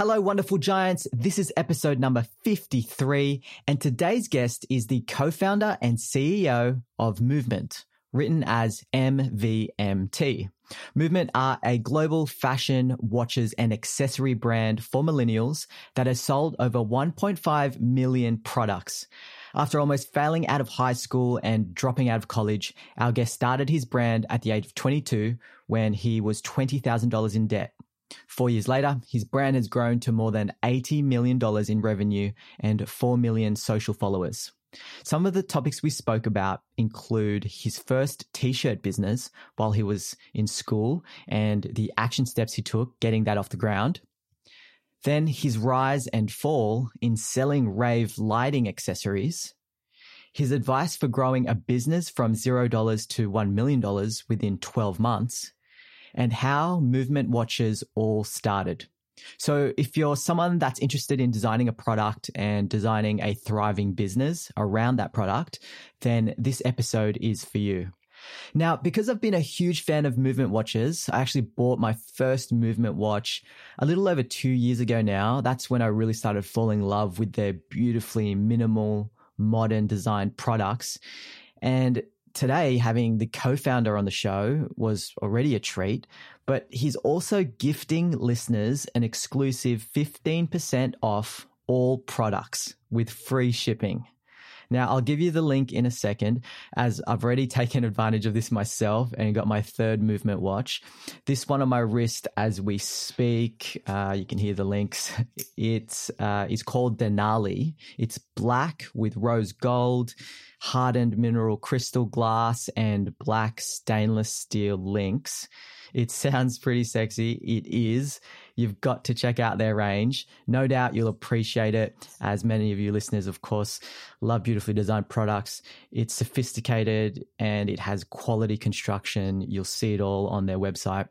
Hello, wonderful giants. This is episode number 53, and today's guest is the co founder and CEO of Movement, written as MVMT. Movement are a global fashion, watches, and accessory brand for millennials that has sold over 1.5 million products. After almost failing out of high school and dropping out of college, our guest started his brand at the age of 22 when he was $20,000 in debt. Four years later, his brand has grown to more than $80 million in revenue and 4 million social followers. Some of the topics we spoke about include his first t-shirt business while he was in school and the action steps he took getting that off the ground. Then his rise and fall in selling rave lighting accessories. His advice for growing a business from $0 to $1 million within 12 months and how movement watches all started. So if you're someone that's interested in designing a product and designing a thriving business around that product, then this episode is for you. Now, because I've been a huge fan of movement watches, I actually bought my first movement watch a little over two years ago now. That's when I really started falling in love with their beautifully minimal, modern design products. And today having the co-founder on the show was already a treat, but he's also gifting listeners an exclusive 15% off all products with free shipping. Now, I'll give you the link in a second as I've already taken advantage of this myself and got my third movement watch. This one on my wrist as we speak. Uh, you can hear the links. It's, uh, it's called Denali. It's black with rose gold, hardened mineral crystal glass and black stainless steel links. It sounds pretty sexy. It is. You've got to check out their range. No doubt you'll appreciate it. As many of you listeners, of course, love beautifully designed products. It's sophisticated and it has quality construction. You'll see it all on their website.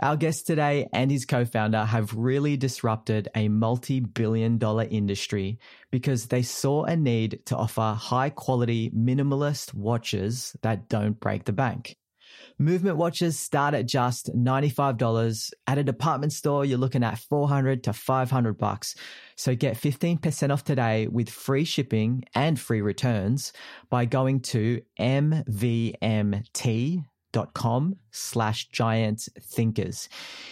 Our guest today and his co-founder have really disrupted a multi-billion dollar industry because they saw a need to offer high quality minimalist watches that don't break the bank. Movement watches start at just $95. At a department store, you're looking at 400 to 500 bucks. So get 15% off today with free shipping and free returns by going to mvmt dot com slash giant thinkers.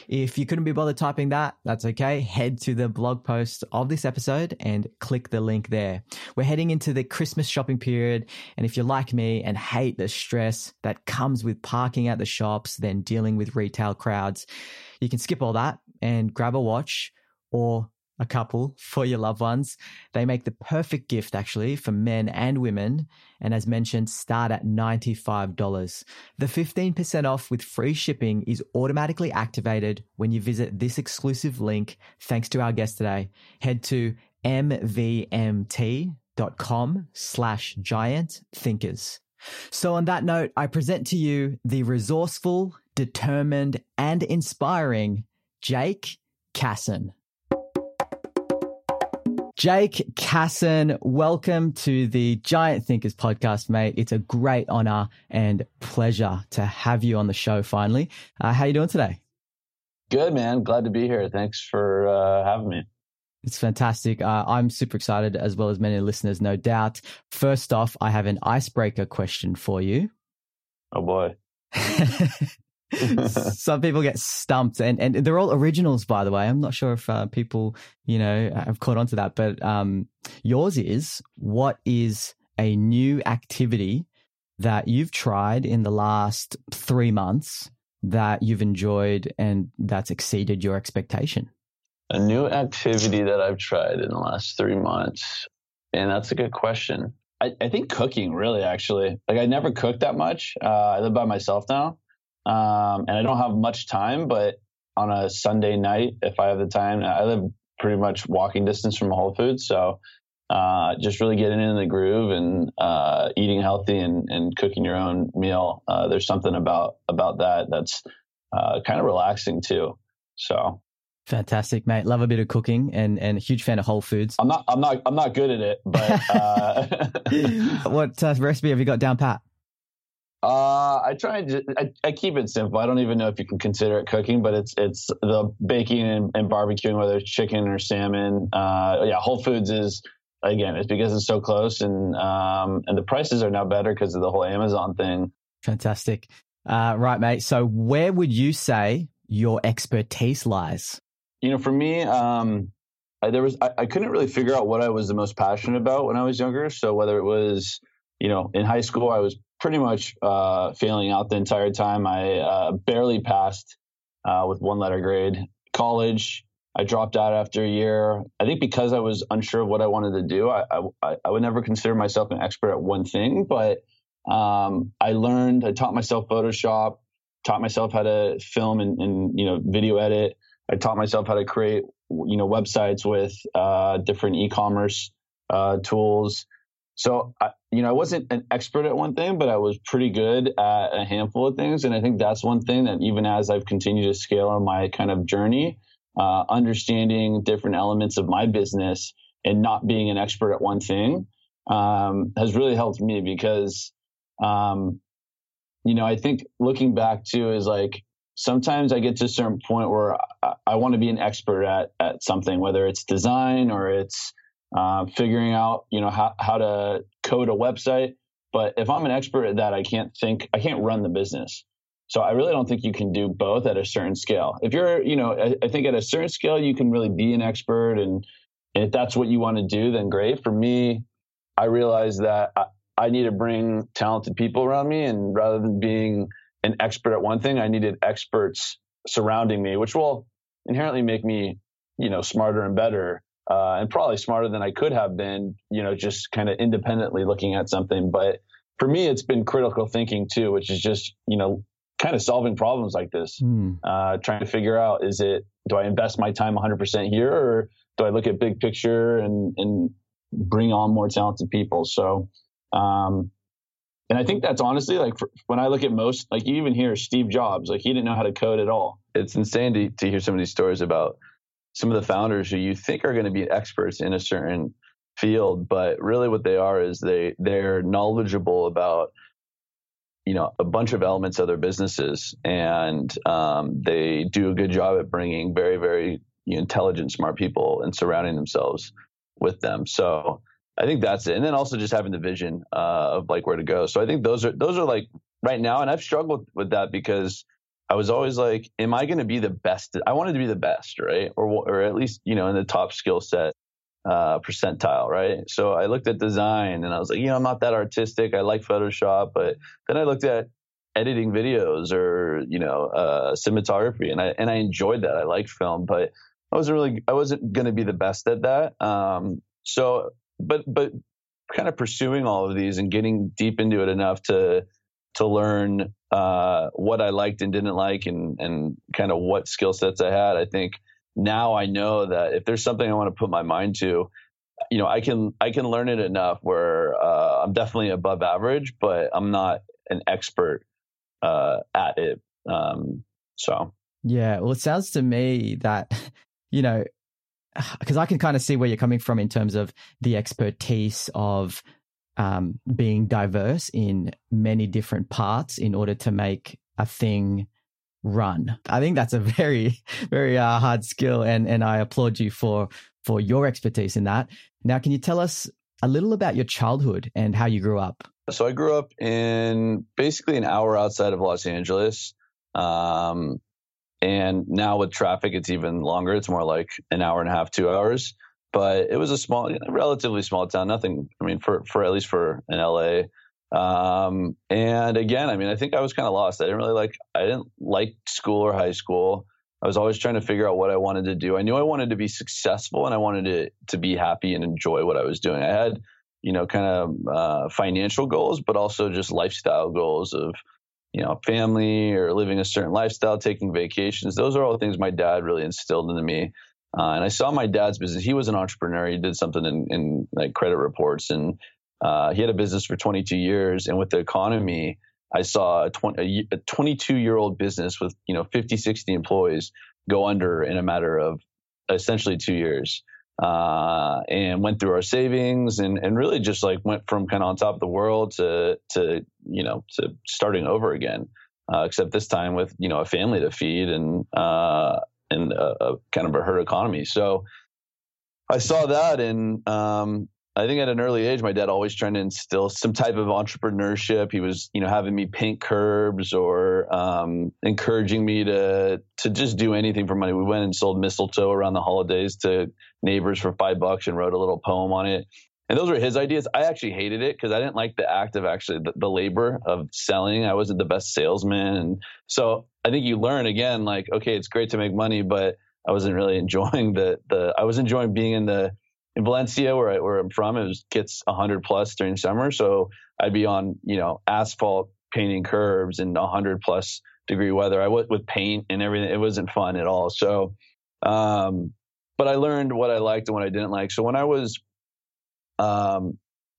If you couldn't be bothered typing that, that's okay. Head to the blog post of this episode and click the link there. We're heading into the Christmas shopping period. And if you're like me and hate the stress that comes with parking at the shops, then dealing with retail crowds, you can skip all that and grab a watch or a couple for your loved ones. They make the perfect gift actually for men and women. And as mentioned, start at $95. The 15% off with free shipping is automatically activated when you visit this exclusive link. Thanks to our guest today. Head to mvmt.com slash giant thinkers. So on that note, I present to you the resourceful, determined, and inspiring Jake Kassan. Jake Kassan, welcome to the Giant Thinkers podcast, mate. It's a great honor and pleasure to have you on the show finally. Uh, how you doing today? Good, man. Glad to be here. Thanks for uh, having me. It's fantastic. Uh, I'm super excited, as well as many listeners, no doubt. First off, I have an icebreaker question for you. Oh boy. Some people get stumped, and, and they're all originals, by the way. I'm not sure if uh, people, you know, have caught on to that, but um, yours is what is a new activity that you've tried in the last three months that you've enjoyed and that's exceeded your expectation? A new activity that I've tried in the last three months. And that's a good question. I, I think cooking, really, actually. Like, I never cooked that much. Uh, I live by myself now. Um, and I don't have much time, but on a Sunday night, if I have the time, I live pretty much walking distance from Whole Foods. So uh, just really getting in the groove and uh, eating healthy and, and cooking your own meal. Uh, there's something about about that that's uh, kind of relaxing too. So fantastic, mate. Love a bit of cooking and and a huge fan of Whole Foods. I'm not I'm not I'm not good at it, but uh, what uh, recipe have you got down pat? Uh, I try and I, I, keep it simple. I don't even know if you can consider it cooking, but it's it's the baking and, and barbecuing, whether it's chicken or salmon. Uh, yeah, Whole Foods is again, it's because it's so close, and um, and the prices are now better because of the whole Amazon thing. Fantastic, uh, right, mate. So, where would you say your expertise lies? You know, for me, um, I, there was I, I couldn't really figure out what I was the most passionate about when I was younger. So whether it was you know, in high school, I was pretty much uh, failing out the entire time. I uh, barely passed uh, with one letter grade. College, I dropped out after a year. I think because I was unsure of what I wanted to do, I, I, I would never consider myself an expert at one thing, but um, I learned, I taught myself Photoshop, taught myself how to film and, and, you know, video edit. I taught myself how to create, you know, websites with uh, different e-commerce uh, tools. So, I, you know, I wasn't an expert at one thing, but I was pretty good at a handful of things. And I think that's one thing that even as I've continued to scale on my kind of journey, uh, understanding different elements of my business and not being an expert at one thing um, has really helped me because, um, you know, I think looking back to is like sometimes I get to a certain point where I, I want to be an expert at at something, whether it's design or it's uh, figuring out, you know, how how to code a website. But if I'm an expert at that, I can't think, I can't run the business. So I really don't think you can do both at a certain scale. If you're, you know, I, I think at a certain scale you can really be an expert, and, and if that's what you want to do, then great. For me, I realized that I, I need to bring talented people around me, and rather than being an expert at one thing, I needed experts surrounding me, which will inherently make me, you know, smarter and better, uh, and probably smarter than I could have been, you know, just kind of independently looking at something. But for me, it's been critical thinking too, which is just, you know, kind of solving problems like this, mm. uh, trying to figure out is it do I invest my time 100% here or do I look at big picture and and bring on more talented people? So, um, and I think that's honestly like for, when I look at most, like you even hear Steve Jobs, like he didn't know how to code at all. It's insane to, to hear some of these stories about some of the founders who you think are going to be experts in a certain field, but really what they are is they they're knowledgeable about you know a bunch of elements of their businesses and um, they do a good job at bringing very very intelligent smart people and surrounding themselves with them. So i think that's it. And then also just having the vision uh, of like where to go. So i think those are those are like right now and i've struggled with that because i was always like am i going to be the best i wanted to be the best right or or at least you know in the top skill set uh, percentile, right? So I looked at design and I was like, you know, I'm not that artistic. I like Photoshop, but then I looked at editing videos or you know uh, cinematography, and I and I enjoyed that. I liked film, but I wasn't really I wasn't going to be the best at that. Um, so, but but kind of pursuing all of these and getting deep into it enough to to learn uh, what I liked and didn't like, and and kind of what skill sets I had. I think now I know that if there's something I want to put my mind to, you know, I can I can learn it enough where uh, I'm definitely above average, but I'm not an expert uh, at it. Um, so yeah, well, it sounds to me that you know because I can kind of see where you're coming from in terms of the expertise of um, being diverse in many different parts in order to make a thing run. I think that's a very, very uh, hard skill, and and I applaud you for for your expertise in that. Now, can you tell us a little about your childhood and how you grew up? So I grew up in basically an hour outside of Los Angeles. Um, and now with traffic, it's even longer. It's more like an hour and a half, two hours. But it was a small, relatively small town. Nothing. I mean, for for at least for an LA, um, and again, I mean, I think I was kind of lost. I didn't really like, I didn't like school or high school. I was always trying to figure out what I wanted to do. I knew I wanted to be successful and I wanted to, to be happy and enjoy what I was doing. I had, you know, kind of uh, financial goals, but also just lifestyle goals of, you know, family or living a certain lifestyle, taking vacations. Those are all things my dad really instilled into me. Uh, and I saw my dad's business. He was an entrepreneur. He did something in, in like credit reports, and uh, he had a business for 22 years. And with the economy, I saw a, 20, a 22 year old business with you know 50, 60 employees go under in a matter of essentially two years. Uh, and went through our savings and, and really just like went from kind of on top of the world to to you know to starting over again. Uh, except this time with you know a family to feed and uh, and a, a, kind of a herd economy. So I saw that, and um, I think at an early age, my dad always trying to instill some type of entrepreneurship. He was, you know, having me paint curbs or um, encouraging me to to just do anything for money. We went and sold mistletoe around the holidays to neighbors for five bucks and wrote a little poem on it. And those were his ideas. I actually hated it because I didn't like the act of actually the, the labor of selling. I wasn't the best salesman, and so I think you learn again, like, okay, it's great to make money, but I wasn't really enjoying the the. I was enjoying being in the in Valencia, where I, where I'm from. It was, gets 100 plus during summer, so I'd be on you know asphalt painting curbs in 100 plus degree weather. I was with paint and everything. It wasn't fun at all. So, um, but I learned what I liked and what I didn't like. So when I was, um,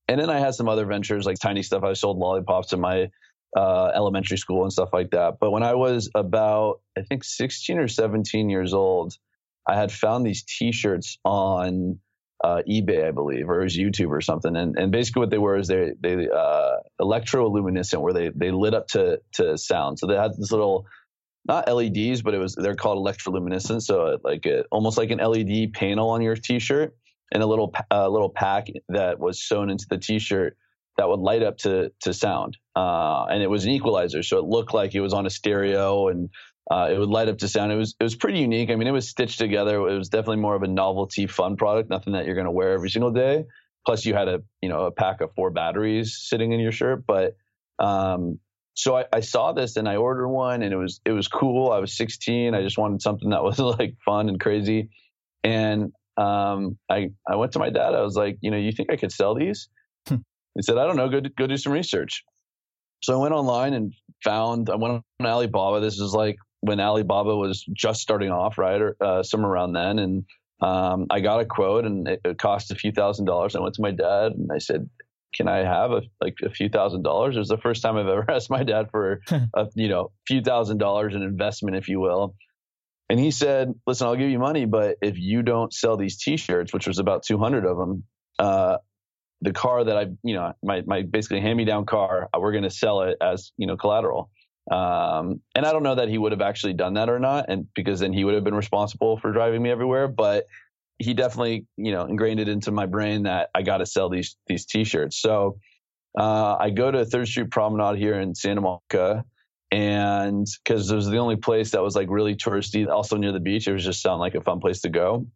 and then I had some other ventures like tiny stuff. I sold lollipops in my uh, elementary school and stuff like that. But when I was about, I think 16 or 17 years old, I had found these T-shirts on uh, eBay, I believe, or it was YouTube or something. And, and basically, what they were is they they uh, electroluminescent, where they they lit up to to sound. So they had this little not LEDs, but it was they're called electroluminescent. So like a, almost like an LED panel on your T-shirt, and a little a little pack that was sewn into the T-shirt that would light up to to sound, uh, and it was an equalizer, so it looked like it was on a stereo, and uh, it would light up to sound. It was it was pretty unique. I mean, it was stitched together. It was definitely more of a novelty, fun product, nothing that you're going to wear every single day. Plus, you had a you know a pack of four batteries sitting in your shirt. But um, so I, I saw this and I ordered one, and it was it was cool. I was 16. I just wanted something that was like fun and crazy, and um, I I went to my dad. I was like, you know, you think I could sell these? He said, I don't know, go do, go do some research. So I went online and found, I went on Alibaba. This is like when Alibaba was just starting off, right? Or uh, somewhere around then. And um, I got a quote and it, it, cost a few thousand dollars. I went to my dad and I said, can I have a, like a few thousand dollars? It was the first time I've ever asked my dad for a, you know, few thousand dollars in investment, if you will. And he said, listen, I'll give you money, but if you don't sell these t-shirts, which was about 200 of them, uh, the car that I, you know, my, my basically hand me down car, uh, we're going to sell it as, you know, collateral. Um, and I don't know that he would have actually done that or not. And because then he would have been responsible for driving me everywhere, but he definitely, you know, ingrained it into my brain that I got to sell these, these t-shirts. So, uh, I go to Third Street Promenade here in Santa Monica and because it was the only place that was like really touristy, also near the beach. It was just sound like a fun place to go.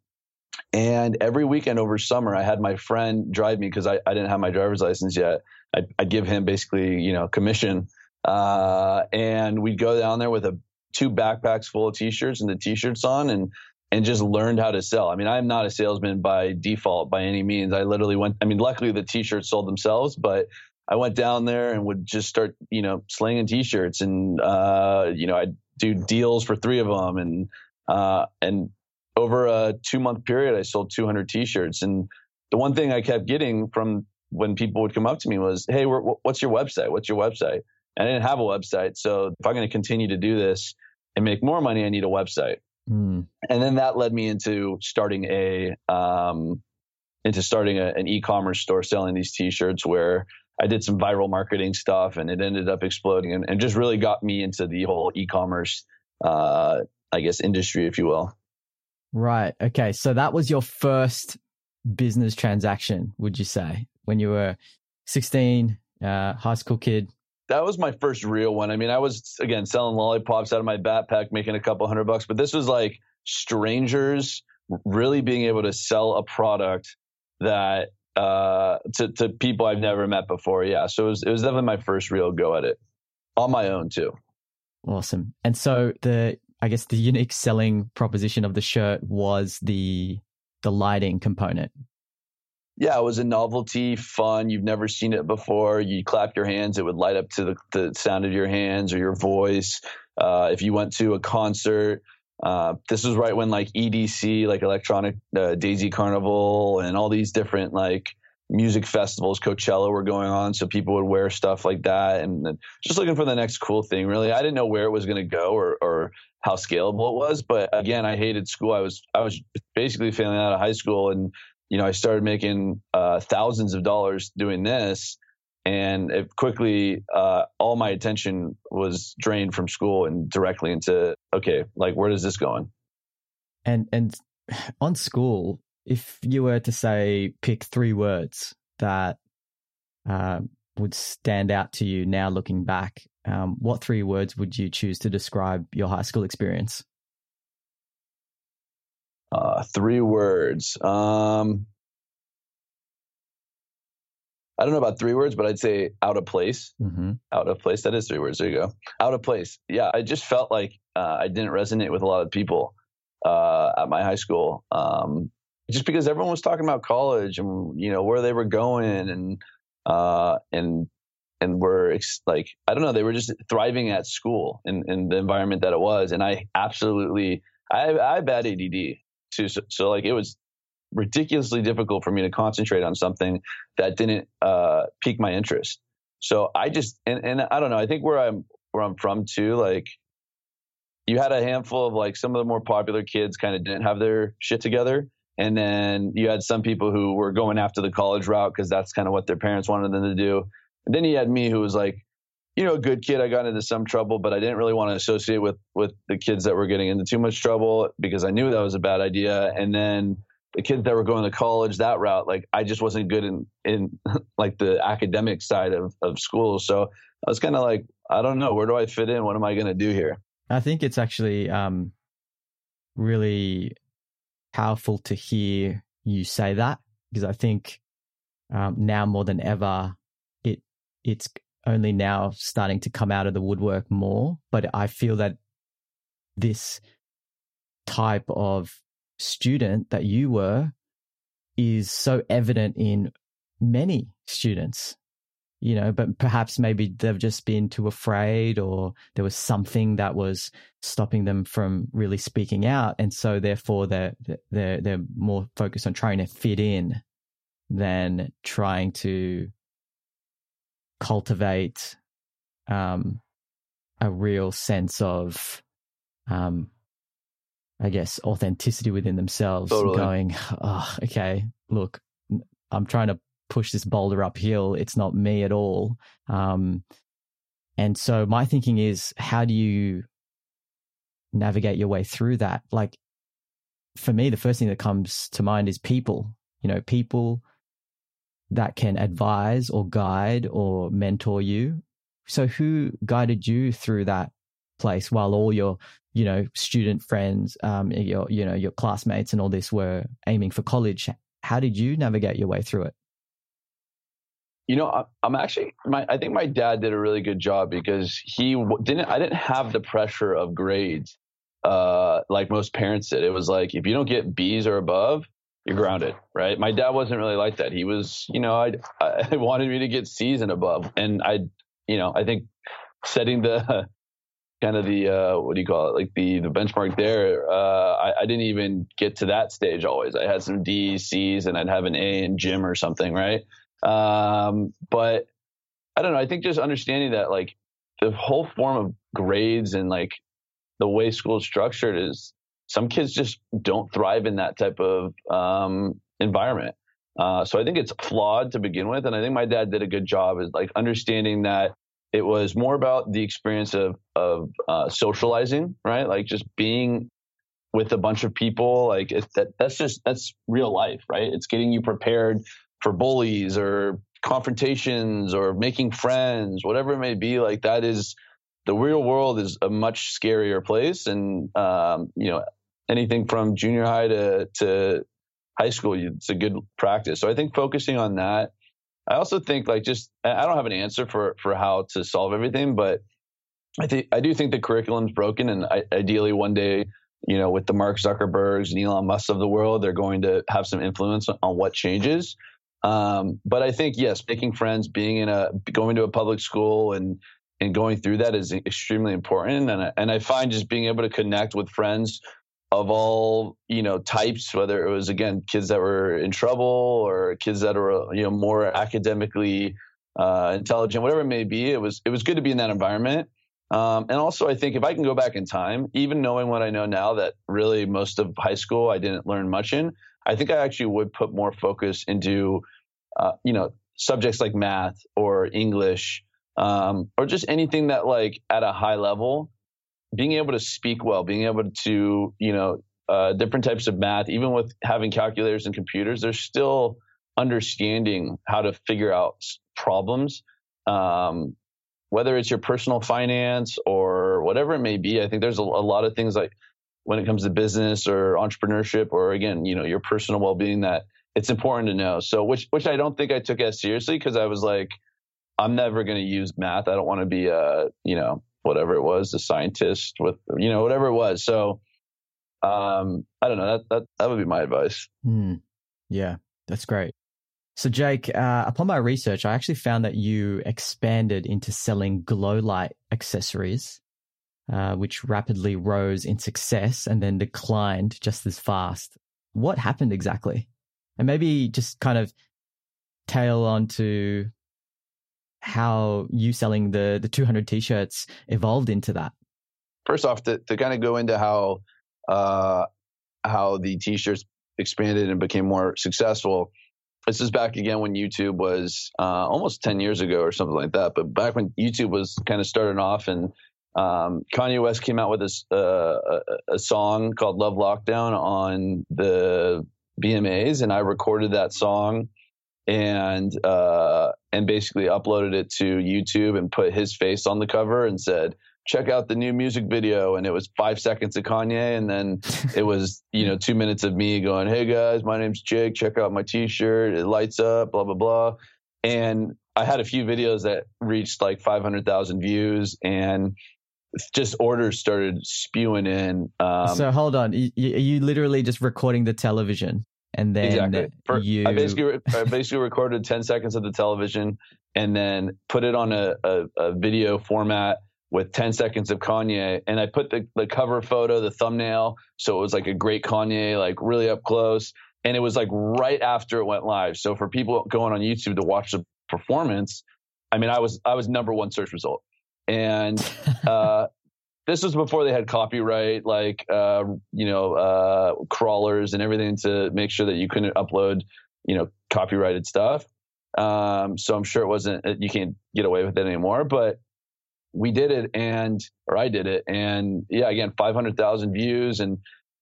And every weekend over summer, I had my friend drive me because I, I didn't have my driver's license yet. I'd, I'd give him basically, you know, commission. Uh, and we'd go down there with a two backpacks full of t-shirts and the t-shirts on and and just learned how to sell. I mean, I'm not a salesman by default by any means. I literally went I mean, luckily the t-shirts sold themselves, but I went down there and would just start, you know, slinging t-shirts and uh, you know, I'd do deals for three of them and uh, and over a two month period, I sold 200 t-shirts. And the one thing I kept getting from when people would come up to me was, Hey, what's your website? What's your website? And I didn't have a website. So if I'm going to continue to do this and make more money, I need a website. Mm. And then that led me into starting a, um, into starting a, an e-commerce store selling these t-shirts where I did some viral marketing stuff and it ended up exploding and, and just really got me into the whole e-commerce, uh, I guess industry, if you will. Right. Okay. So that was your first business transaction, would you say, when you were 16, uh, high school kid? That was my first real one. I mean, I was, again, selling lollipops out of my backpack, making a couple hundred bucks, but this was like strangers really being able to sell a product that uh, to, to people I've never met before. Yeah. So it was, it was definitely my first real go at it on my own too. Awesome. And so the I guess the unique selling proposition of the shirt was the the lighting component. Yeah, it was a novelty, fun. You've never seen it before. You clap your hands, it would light up to the, the sound of your hands or your voice. Uh, if you went to a concert, Uh, this was right when like EDC, like Electronic uh, Daisy Carnival, and all these different like music festivals, Coachella were going on, so people would wear stuff like that, and just looking for the next cool thing. Really, I didn't know where it was going to go or or how scalable it was, but again, I hated school. I was I was basically failing out of high school, and you know I started making uh, thousands of dollars doing this, and it quickly uh, all my attention was drained from school and directly into okay, like where is this going? And and on school, if you were to say pick three words that uh, would stand out to you now looking back, um, what three words would you choose to describe your high school experience? Uh, three words. Um, I don't know about three words, but I'd say out of place. Mm-hmm. Out of place. That is three words. There you go. Out of place. Yeah, I just felt like uh, I didn't resonate with a lot of people uh, at my high school. Um, just because everyone was talking about college and you know where they were going and uh, and and were ex- like I don't know they were just thriving at school in, in the environment that it was and I absolutely I I bad ADD too so, so like it was ridiculously difficult for me to concentrate on something that didn't uh, pique my interest. So I just and and I don't know I think where I'm where I'm from too like you had a handful of like some of the more popular kids kind of didn't have their shit together and then you had some people who were going after the college route because that's kind of what their parents wanted them to do. And then you had me who was like, you know, a good kid. I got into some trouble, but I didn't really want to associate with with the kids that were getting into too much trouble because I knew that was a bad idea. And then the kids that were going to college that route, like I just wasn't good in in like the academic side of of school. So I was kind of like, I don't know, where do I fit in? What am I going to do here? I think it's actually um, really powerful to hear you say that because I think um, now more than ever, it it's only now starting to come out of the woodwork more. But I feel that this type of student that you were is so evident in many students you know, but perhaps maybe they've just been too afraid or there was something that was stopping them from really speaking out. And so therefore they're, they're, they're more focused on trying to fit in than trying to cultivate, um, a real sense of, um, I guess authenticity within themselves totally. going, oh, okay, look, I'm trying to push this boulder uphill. It's not me at all. Um, and so my thinking is, how do you navigate your way through that? Like for me, the first thing that comes to mind is people, you know, people that can advise or guide or mentor you. So who guided you through that place while all your, you know, student friends, um, your, you know, your classmates and all this were aiming for college? How did you navigate your way through it? You know, I'm actually my. I think my dad did a really good job because he didn't. I didn't have the pressure of grades uh, like most parents did. It was like if you don't get B's or above, you're grounded, right? My dad wasn't really like that. He was, you know, I I wanted me to get C's and above, and I, you know, I think setting the kind of the uh, what do you call it, like the the benchmark there. Uh, I, I didn't even get to that stage. Always, I had some D's, C's, and I'd have an A in gym or something, right? Um, but I don't know. I think just understanding that like the whole form of grades and like the way school is structured is some kids just don't thrive in that type of um, environment. Uh, so I think it's flawed to begin with, and I think my dad did a good job is like understanding that it was more about the experience of of uh, socializing, right? Like just being with a bunch of people. Like that that's just that's real life, right? It's getting you prepared for bullies or confrontations or making friends, whatever it may be, like that is the real world is a much scarier place. And, um, you know, anything from junior high to, to high school, it's a good practice. So I think focusing on that. I also think like just, I don't have an answer for, for how to solve everything, but I think, I do think the curriculum's broken and I, ideally one day, you know, with the Mark Zuckerbergs and Elon Musk of the world, they're going to have some influence on what changes. Um, but I think yes, making friends, being in a going to a public school and and going through that is extremely important. And I, and I find just being able to connect with friends of all you know types, whether it was again kids that were in trouble or kids that were you know more academically uh, intelligent, whatever it may be. It was it was good to be in that environment. Um, and also, I think if I can go back in time, even knowing what I know now, that really most of high school I didn't learn much in, I think I actually would put more focus into, uh, you know, subjects like math or English um, or just anything that like at a high level, being able to speak well, being able to, you know, uh, different types of math, even with having calculators and computers, there's still understanding how to figure out problems. Um, whether it's your personal finance or whatever it may be, I think there's a, a lot of things like when it comes to business or entrepreneurship or again, you know, your personal well-being that it's important to know. So which which I don't think I took as seriously because I was like, I'm never going to use math. I don't want to be a, you know, whatever it was, a scientist with, you know, whatever it was. So um, I don't know. That that that would be my advice. Mm, yeah, that's great. So, Jake, uh, upon my research, I actually found that you expanded into selling glow light accessories, uh, which rapidly rose in success and then declined just as fast. What happened exactly? And maybe just kind of tail on to how you selling the, the 200 t-shirts evolved into that. First off, to, to kind of go into how, uh, how the t-shirts expanded and became more successful this is back again when YouTube was uh, almost 10 years ago or something like that. But back when YouTube was kind of starting off and um, Kanye West came out with this, uh, a, a, song called Love Lockdown on the VMAs, and I recorded that song and uh, and basically uploaded it to YouTube and put his face on the cover and said, check out the new music video. And it was five seconds of kanye and then it was you know two minutes of me going hey guys my name's jake. Check out my t-shirt. It lights up blah blah blah. And i had a few videos that reached like 500000 views and just orders started spewing in um, so hold on you, you literally just recording the television and then exactly. For, you I basically, I basically recorded 10 seconds of the television and then put it on a, a, a video format with 10 seconds of Kanye. And I put the, the cover photo, the thumbnail. So it was like a great Kanye, like really up close. And it was like right after it went live. So for people going on YouTube to watch the performance, I mean, I was, I was number one search result. And, uh, this was before they had copyright, like, uh, you know, uh, crawlers and everything to make sure that you couldn't upload, you know, copyrighted stuff. Um, so I'm sure it wasn't, you can't get away with it anymore, but we did it and or I did it and yeah again 500,000 views and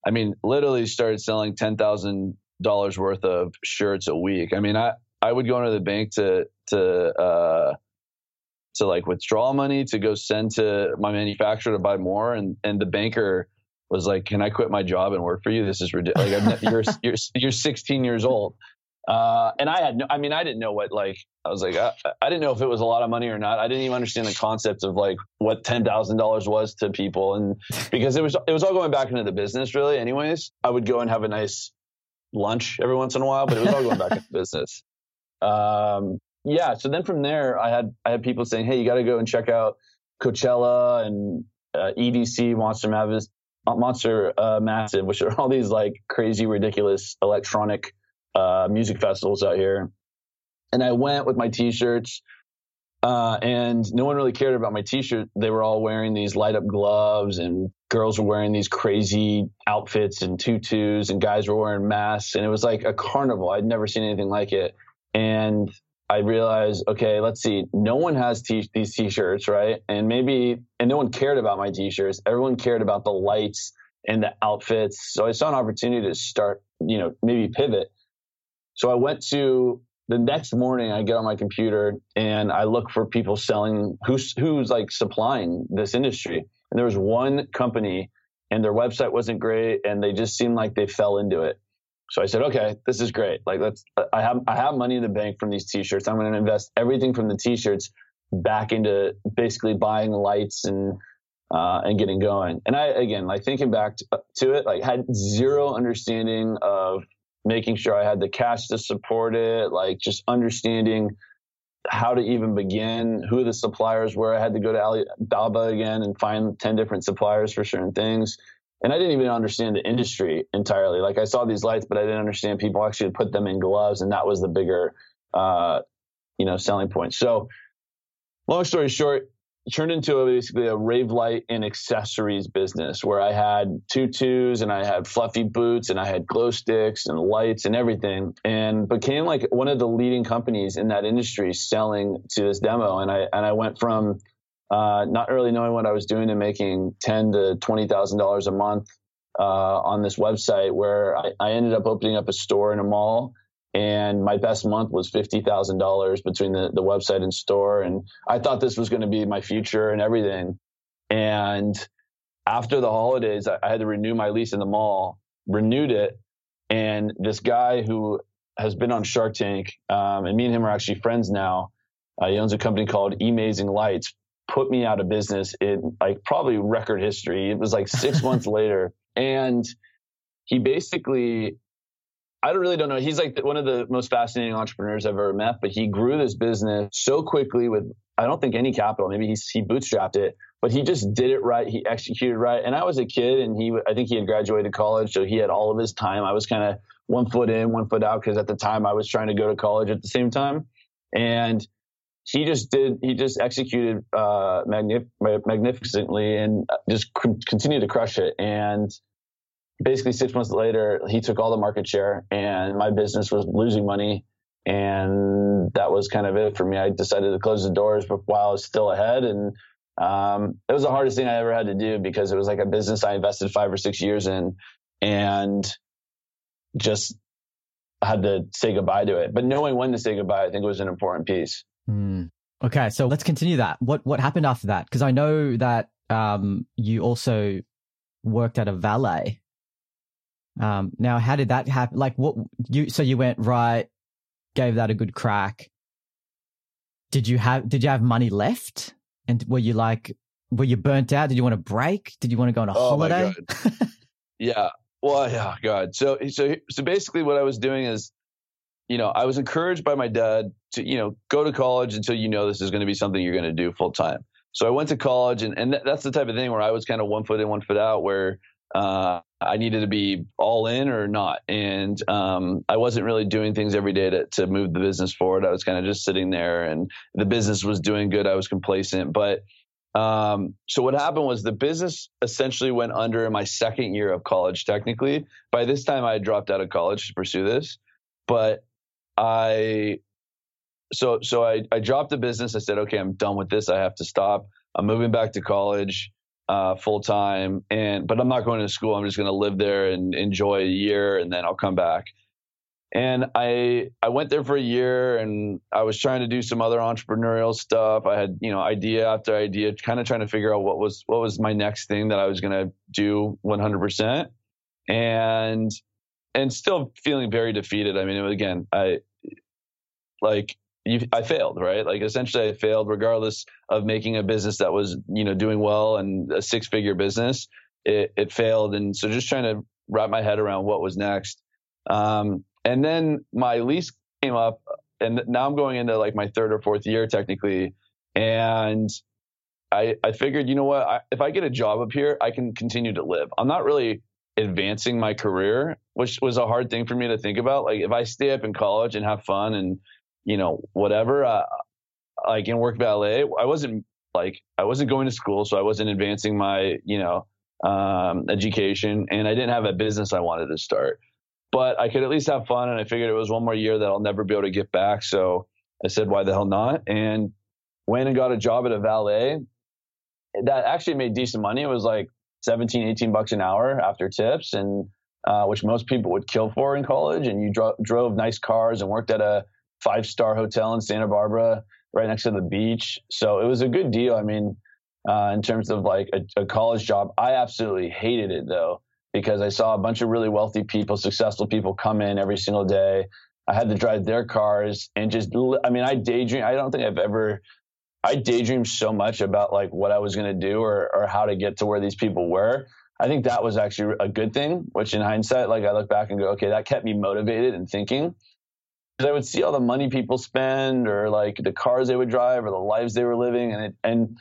I mean literally started selling $10,000 worth of shirts a week. I mean I I would go into the bank to to uh to like withdraw money to go send to my manufacturer to buy more and and the banker was like can I quit my job and work for you this is ridiculous like you're you're you're 16 years old uh, and I had no, I mean, I didn't know what, like, I was like, I, I, didn't know if it was a lot of money or not. I didn't even understand the concept of like what $10,000 was to people. And because it was, it was all going back into the business really anyways. I would go and have a nice lunch every once in a while, but it was all going back into business. Um, yeah. So then from there, I had, I had people saying, Hey, you got to go and check out Coachella and uh, EDC Monster Mavis, Monster uh, Massive, which are all these like crazy, ridiculous electronic uh, music festivals out here. And I went with my t-shirts, uh, and no one really cared about my t-shirt. They were all wearing these light up gloves and girls were wearing these crazy outfits and tutus and guys were wearing masks. And it was like a carnival. I'd never seen anything like it. And I realized, okay, let's see. No one has t- these t-shirts, right? And maybe, and no one cared about my t-shirts. Everyone cared about the lights and the outfits. So I saw an opportunity to start, you know, maybe pivot. So I went to the next morning I get on my computer and I look for people selling who's who's like supplying this industry. And there was one company and their website wasn't great and they just seemed like they fell into it. So I said, okay, this is great. Like let's I have I have money in the bank from these t-shirts. I'm going to invest everything from the t-shirts back into basically buying lights and uh, and getting going. And I again, like thinking back to, to it, like had zero understanding of making sure I had the cash to support it, like just understanding how to even begin, who the suppliers were. I had to go to Alibaba again and find 10 different suppliers for certain things. And I didn't even understand the industry entirely. Like I saw these lights, but I didn't understand people actually put them in gloves, and that was the bigger, uh, you know, selling point. So, long story short, turned into a, basically a rave light and accessories business where I had tutus and I had fluffy boots and I had glow sticks and lights and everything, and became like one of the leading companies in that industry selling to this demo. And I and I went from uh, not really knowing what I was doing and making ten to twenty thousand dollars a month uh, on this website, where I, I, ended up opening up a store in a mall, and my best month was fifty thousand dollars between the the website and store, and I thought this was going to be my future and everything. And after the holidays, I, I had to renew my lease in the mall, renewed it, and this guy who has been on Shark Tank, um, and me and him are actually friends now. Uh, he owns a company called Amazing Lights, put me out of business in like probably record history. It was like six months later. And he basically, I don't really don't know. He's like one of the most fascinating entrepreneurs I've ever met, but he grew this business so quickly with, I don't think any capital. Maybe he, he bootstrapped it, but he just did it right. He executed right. And I was a kid and he, I think he had graduated college. So he had all of his time. I was kind of one foot in, one foot out. Cause at the time I was trying to go to college at the same time. And he just did he just executed uh, magnif- magnificently and just continued to crush it. And basically six months later he took all the market share and my business was losing money. And that was kind of it for me. I decided to close the doors while i was still ahead. And um, it was the hardest thing i ever had to do because it was like a business i invested five or six years in and just had to say goodbye to it. But knowing when to say goodbye i think was an important piece Mm. Okay, so let's continue that. What what happened after that? Because I know that um, you also worked at a valet. Um, now, how did that happen? Like, what you? So you went right, gave that a good crack. Did you have Did you have money left? And were you like, were you burnt out? Did you want to break? Did you want to go on a oh holiday? yeah. Well, yeah, God. So, so, so basically, what I was doing is you know, I was encouraged by my dad to, you know, go to college until you know this is going to be something you're going to do full time. So I went to college, and, and that's the type of thing where I was kind of one foot in, one foot out, where uh, I needed to be all in or not. And um, I wasn't really doing things every day to, to move the business forward. I was kind of just sitting there, and the business was doing good. I was complacent. But um, so what happened was the business essentially went under in my second year of college, technically. By this time, I had dropped out of college to pursue this. But I so so I, I dropped the business. I said, okay, I'm done with this. I have to stop. I'm moving back to college uh, full time, and but I'm not going to school. I'm just going to live there and enjoy a year, and then I'll come back. And I I went there for a year, and I was trying to do some other entrepreneurial stuff. I had you know idea after idea, kind of trying to figure out what was what was my next thing that I was going to do 100 percent, and and still feeling very defeated. I mean, again, I like you, I failed, right? Like essentially I failed regardless of making a business that was, you know, doing well and a six figure business, it, it failed. And so just trying to wrap my head around what was next. Um, and then my lease came up and now I'm going into like my third or fourth year technically. And I, I figured, you know what, I, if I get a job up here, I can continue to live. I'm not really advancing my career, which was a hard thing for me to think about. Like if I stay up in college and have fun and you know, whatever. Uh, like in work valet, I wasn't like I wasn't going to school, so I wasn't advancing my you know um, education, and I didn't have a business I wanted to start. But I could at least have fun, and I figured it was one more year that I'll never be able to get back. So I said, why the hell not? And went and got a job at a valet that actually made decent money. It was like 17, 18 bucks an hour after tips, and uh, which most people would kill for in college. And you dro- drove nice cars and worked at a five star hotel in Santa Barbara, right next to the beach. So it was a good deal. I mean, uh, in terms of like a, a, college job, I absolutely hated it though because I saw a bunch of really wealthy people, successful people come in every single day. I had to drive their cars and just, I mean, I daydream. I don't think I've ever, I daydreamed so much about like what I was going to do or, or how to get to where these people were. I think that was actually a good thing, which in hindsight, like I look back and go, okay, that kept me motivated and thinking. I would see all the money people spend or like the cars they would drive or the lives they were living. And it, and,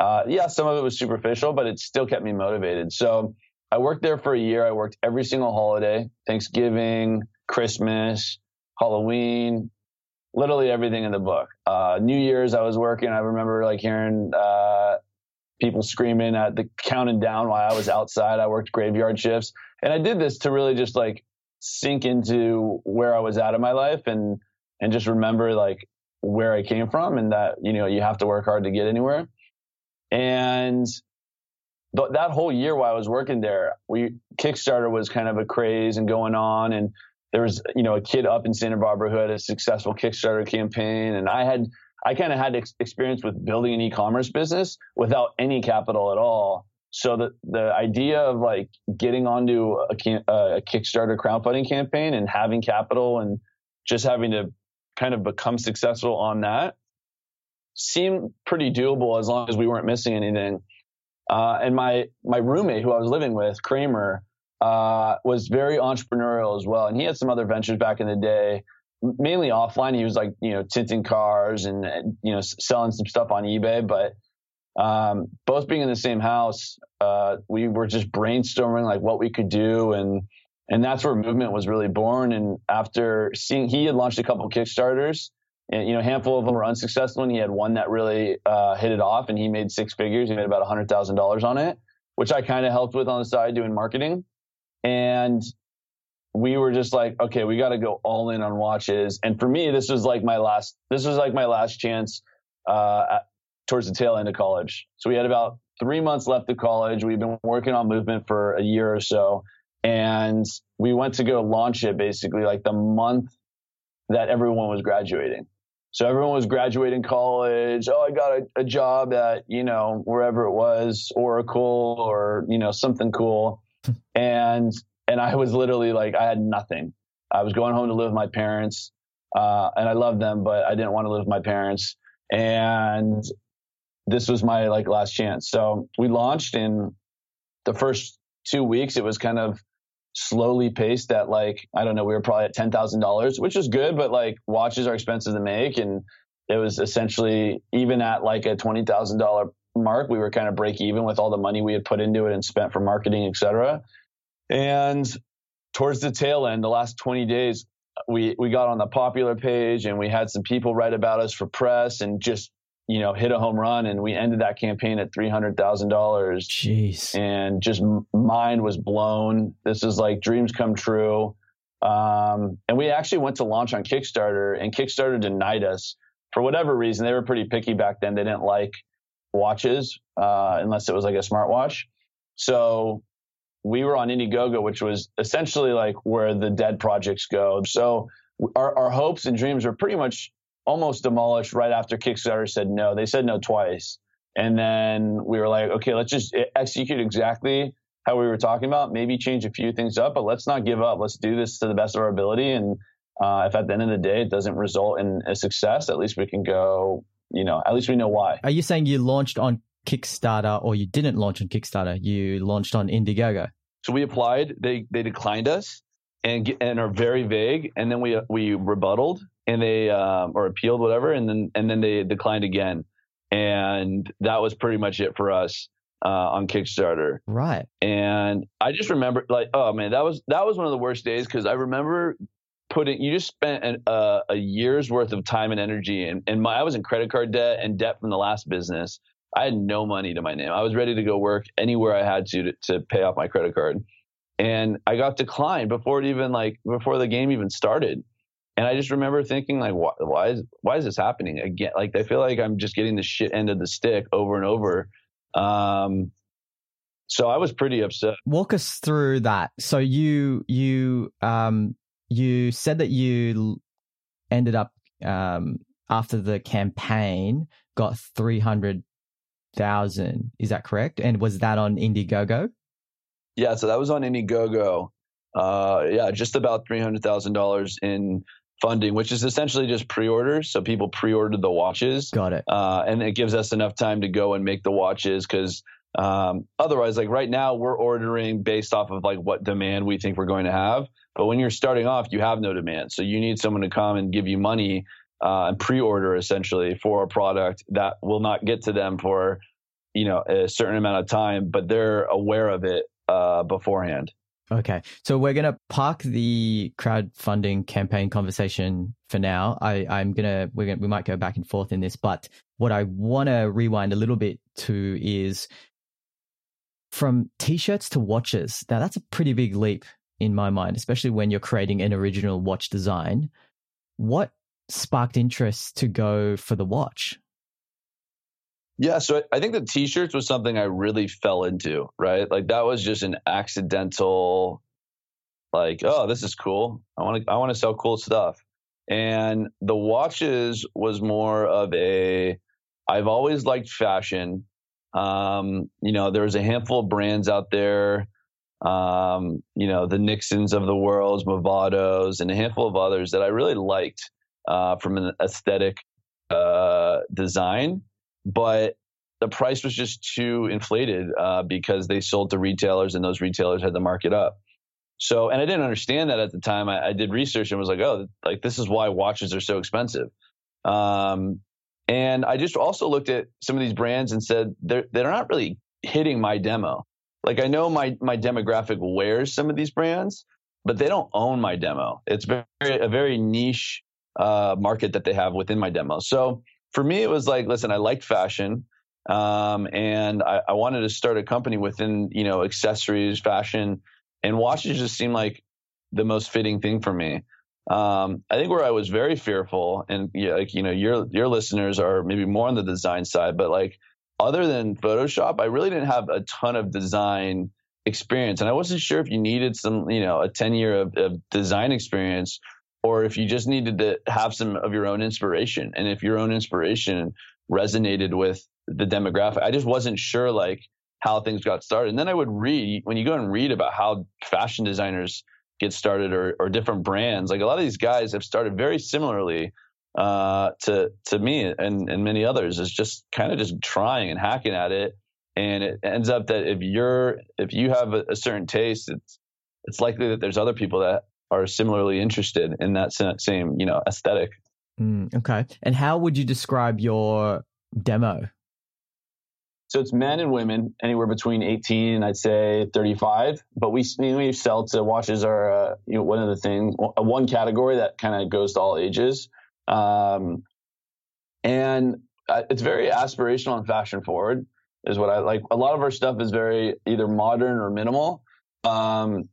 uh, yeah, some of it was superficial, but it still kept me motivated. So I worked there for a year. I worked every single holiday, Thanksgiving, Christmas, Halloween, literally everything in the book. Uh, New Year's, I was working. I remember like hearing uh, people screaming at the counting down while I was outside. I worked graveyard shifts, and I did this to really just like sink into where I was at in my life and and just remember like where I came from and that you know you have to work hard to get anywhere. And th- that whole year while I was working there, we Kickstarter was kind of a craze and going on, and there was you know a kid up in Santa Barbara who had a successful Kickstarter campaign, and I had I kind of had ex- experience with building an e-commerce business without any capital at all. So the the idea of like getting onto a, a Kickstarter crowdfunding campaign and having capital and just having to kind of become successful on that seemed pretty doable as long as we weren't missing anything. Uh, and my my roommate who I was living with, Kramer, uh, was very entrepreneurial as well, and he had some other ventures back in the day, mainly offline. He was like you know tinting cars and you know selling some stuff on eBay, but um, both being in the same house, uh, we were just brainstorming like what we could do and and that's where movement was really born. And after seeing, he had launched a couple Kickstarters, and you know, a handful of them were unsuccessful, and he had one that really uh, hit it off, and he made six figures. He made about a hundred thousand dollars on it, which I kind of helped with on the side doing marketing. And we were just like, okay, we got to go all in on watches. And for me, this was like my last, this was like my last chance uh, towards the tail end of college. So we had about three months left of college. We've been working on movement for a year or so and we went to go launch it basically like the month that everyone was graduating. So everyone was graduating college. Oh, I got a, a, job at, you know, wherever it was, Oracle or, you know, something cool. and, and I was literally like, I had nothing. I was going home to live with my parents. Uh, and I loved them, but I didn't want to live with my parents. And this was my like last chance. So we launched in the first two weeks. It was kind of slowly paced at like I don't know, we were probably at ten thousand dollars, which is good, but like watches are expensive to make, and it was essentially even at like a twenty thousand dollar mark, we were kind of break even with all the money we had put into it and spent for marketing, etc. And towards the tail end, the last twenty days, we we got on the popular page and we had some people write about us for press and just you know, hit a home run and we ended that campaign at $300,000. Jeez. And just mind was blown. This is like dreams come true. Um, and we actually went to launch on Kickstarter and Kickstarter denied us for whatever reason. They were pretty picky back then. They didn't like watches, uh, unless it was like a smartwatch. So we were on Indiegogo, which was essentially like where the dead projects go. So our, our hopes and dreams were pretty much almost demolished right after Kickstarter said no. They said no twice. And then we were like, okay, let's just execute exactly how we were talking about, maybe change a few things up, but let's not give up. Let's do this to the best of our ability. And uh, if at the end of the day it doesn't result in a success, at least we can go, you know, at least we know why. Are you saying you launched on Kickstarter or you didn't launch on Kickstarter? You launched on Indiegogo. So we applied, they, they declined us and, and are very vague. And then we, we rebutted and they um, or appealed whatever and then and then they declined again and that was pretty much it for us uh, on Kickstarter. Right. And I just remember like oh man that was that was one of the worst days because I remember putting you just spent an, uh, a year's worth of time and energy and and my I was in credit card debt and debt from the last business. I had no money to my name. I was ready to go work anywhere I had to to, to pay off my credit card. And I got declined before it even like before the game even started and I just remember thinking like, why, why is why is this happening again? Like I feel like I'm just getting the shit end of the stick over and over. Um, so I was pretty upset. Walk us through that. So you you um you said that you ended up um after the campaign got three hundred thousand. Is that correct? And was that on Indiegogo? Yeah, so that was on Indiegogo. Uh, yeah, just about three hundred thousand dollars in funding, which is essentially just pre-orders. So people pre-ordered the watches. Got it. Uh, and it gives us enough time to go and make the watches because um, otherwise, like right now, we're ordering based off of like what demand we think we're going to have. But when you're starting off, you have no demand, so you need someone to come and give you money uh, and pre-order essentially for a product that will not get to them for you know a certain amount of time, but they're aware of it uh, beforehand. Okay. So we're going to park the crowdfunding campaign conversation for now. I, I'm going to, we're going to, we might go back and forth in this, but what I want to rewind a little bit to is from t-shirts to watches. Now that's a pretty big leap in my mind, especially when you're creating an original watch design. What sparked interest to go for the watch? Yeah, so I think the t-shirts was something I really fell into, right? Like that was just an accidental like, oh, this is cool. I want to I want to sell cool stuff. And the watches was more of a I've always liked fashion. Um, you know, there's a handful of brands out there um, you know, the Nixons of the world, Movados, and a handful of others that I really liked uh, from an aesthetic uh, design but the price was just too inflated uh, because they sold to retailers and those retailers had to mark it up. So, and I didn't understand that at the time. I, I did research and was like, oh, like this is why watches are so expensive. Um, and I just also looked at some of these brands and said they're they're not really hitting my demo. Like I know my my demographic wears some of these brands, but they don't own my demo. It's very a very niche uh, market that they have within my demo. So for me, it was like, listen, I liked fashion. Um, and I, I, wanted to start a company within, you know, accessories, fashion, and watches just seemed like the most fitting thing for me. Um, I think where I was very fearful, and yeah, like you know, your your listeners are maybe more on the design side, but like other than Photoshop, I really didn't have a ton of design experience, and I wasn't sure if you needed some, you know, a ten year of, of design experience or if you just needed to have some of your own inspiration and if your own inspiration resonated with the demographic i just wasn't sure like how things got started. And then i would read when you go and read about how fashion designers get started or, or different brands like a lot of these guys have started very similarly uh, to to me and and many others. Is just kind of just trying and hacking at it. And it ends up that if you're if you have a, a certain taste it's it's likely that there's other people that are similarly interested in that same you know aesthetic. Mm, okay, and how would you describe your demo? So it's men and women, anywhere between 18 and I'd say 35. But we we sell to watches are uh, you know one of the things one category that kind of goes to all ages, um, and uh, it's very aspirational and fashion forward is what I like. A lot of our stuff is very either modern or minimal. Um,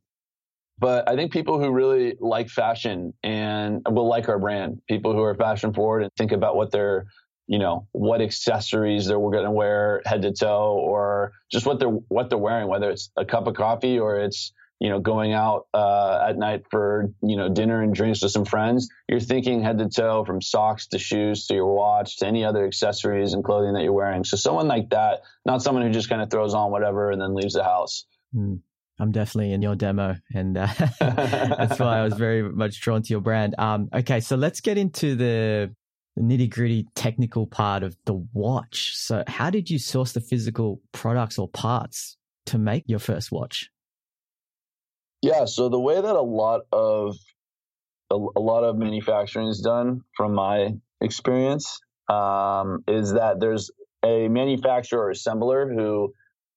but I think people who really like fashion and will like our brand, people who are fashion forward and think about what they're, you know, what accessories they're going to wear head to toe, or just what they're what they're wearing, whether it's a cup of coffee or it's you know going out uh, at night for you know dinner and drinks with some friends. You're thinking head to toe, from socks to shoes to your watch to any other accessories and clothing that you're wearing. So someone like that, not someone who just kind of throws on whatever and then leaves the house. Mm. I'm definitely in your demo, and uh, that's why I was very much drawn to your brand. Um, okay, so let's get into the, nitty gritty technical part of the watch. So, how did you source the physical products or parts to make your first watch? Yeah, so the way that a lot of a, a lot of manufacturing is done, from my experience, um, is that there's a manufacturer or assembler who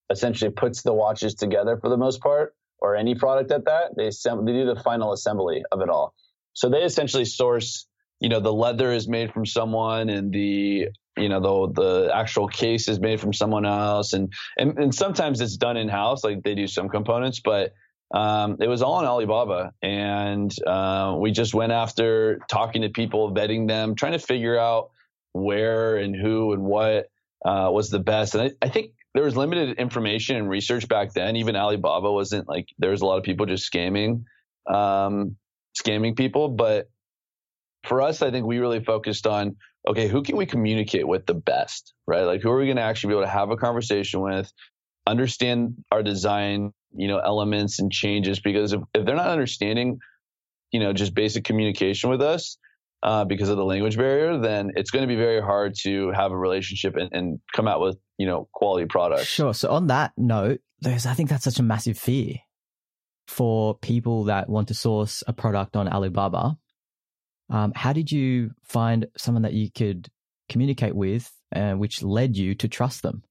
essentially puts the watches together for the most part, or any product at that. They they do the final assembly of it all. So they essentially source, you know, the leather is made from someone, and the you know the the actual case is made from someone else, and and, and sometimes it's done in house, like they do some components, but um, it was all on Alibaba, and uh, we just went after talking to people, vetting them, trying to figure out where and who and what uh, was the best. And I, I, think there was limited information and research back then. Even Alibaba wasn't like there was a lot of people just scamming, um, scamming people. But for us, I think we really focused on okay, who can we communicate with the best, right? Like who are we going to actually be able to have a conversation with, understand our design, you know, elements and changes? Because if, if they're not understanding, you know, just basic communication with us, uh, because of the language barrier, then it's going to be very hard to have a relationship and, and come out with you know quality products. Sure. So on that note, there's I think that's such a massive fear for people that want to source a product on Alibaba. Um, how did you find someone that you could communicate with, uh, which led you to trust them?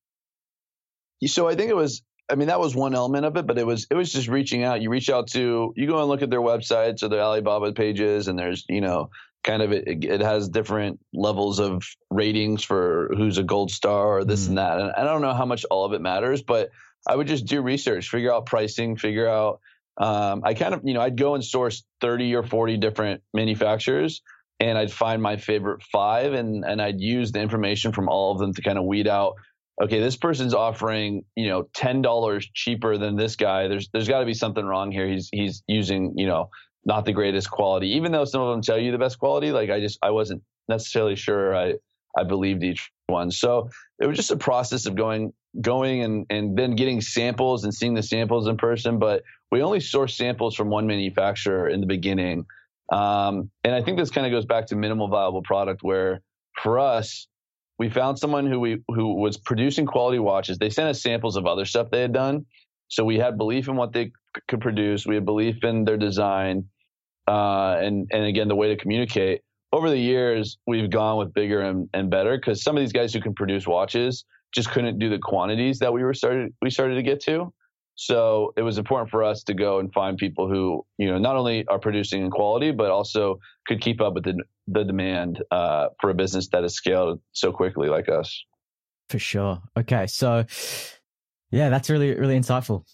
So I think it was I mean, that was one element of it, but it was it was just reaching out. You reach out to you go and look at their websites or their Alibaba pages, and there's you know kind of it, it has different levels of ratings for who's a gold star or this Mm. and that. And I don't know how much all of it matters, but I would just do research, figure out pricing, figure out. Um, I kind of you know I'd go and source thirty or forty different manufacturers, and I'd find my favorite five, and and I'd use the information from all of them to kind of weed out okay, this person's offering, you know, ten dollars cheaper than this guy. There's there's got to be something wrong here. He's he's using, you know, not the greatest quality. Even though some of them tell you the best quality, like I just I wasn't necessarily sure I I believed each one. So it was just a process of going going and and then getting samples and seeing the samples in person. But we only source samples from one manufacturer in the beginning. Um, and I think this kind of goes back to minimal viable product where for us, we found someone who we who was producing quality watches. They sent us samples of other stuff they had done, so we had belief in what they could produce. We had belief in their design, uh, and and again the way to communicate. Over the years, we've gone with bigger and, and better because some of these guys who can produce watches just couldn't do the quantities that we were started we started to get to. So it was important for us to go and find people who, you know, not only are producing in quality, but also could keep up with the, the demand uh, for a business that has scaled so quickly like us. For sure. Okay. So, yeah, that's really, really insightful.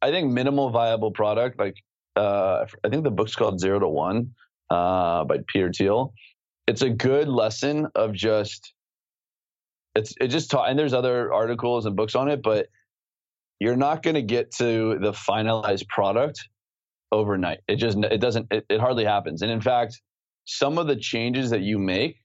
I think minimal viable product, like uh, I think the book's called Zero to One uh, by Peter Thiel. It's a good lesson of just it's it just taught, and there's other articles and books on it, but you're not going to get to the finalized product overnight. It just it doesn't it, it hardly happens. And in fact, some of the changes that you make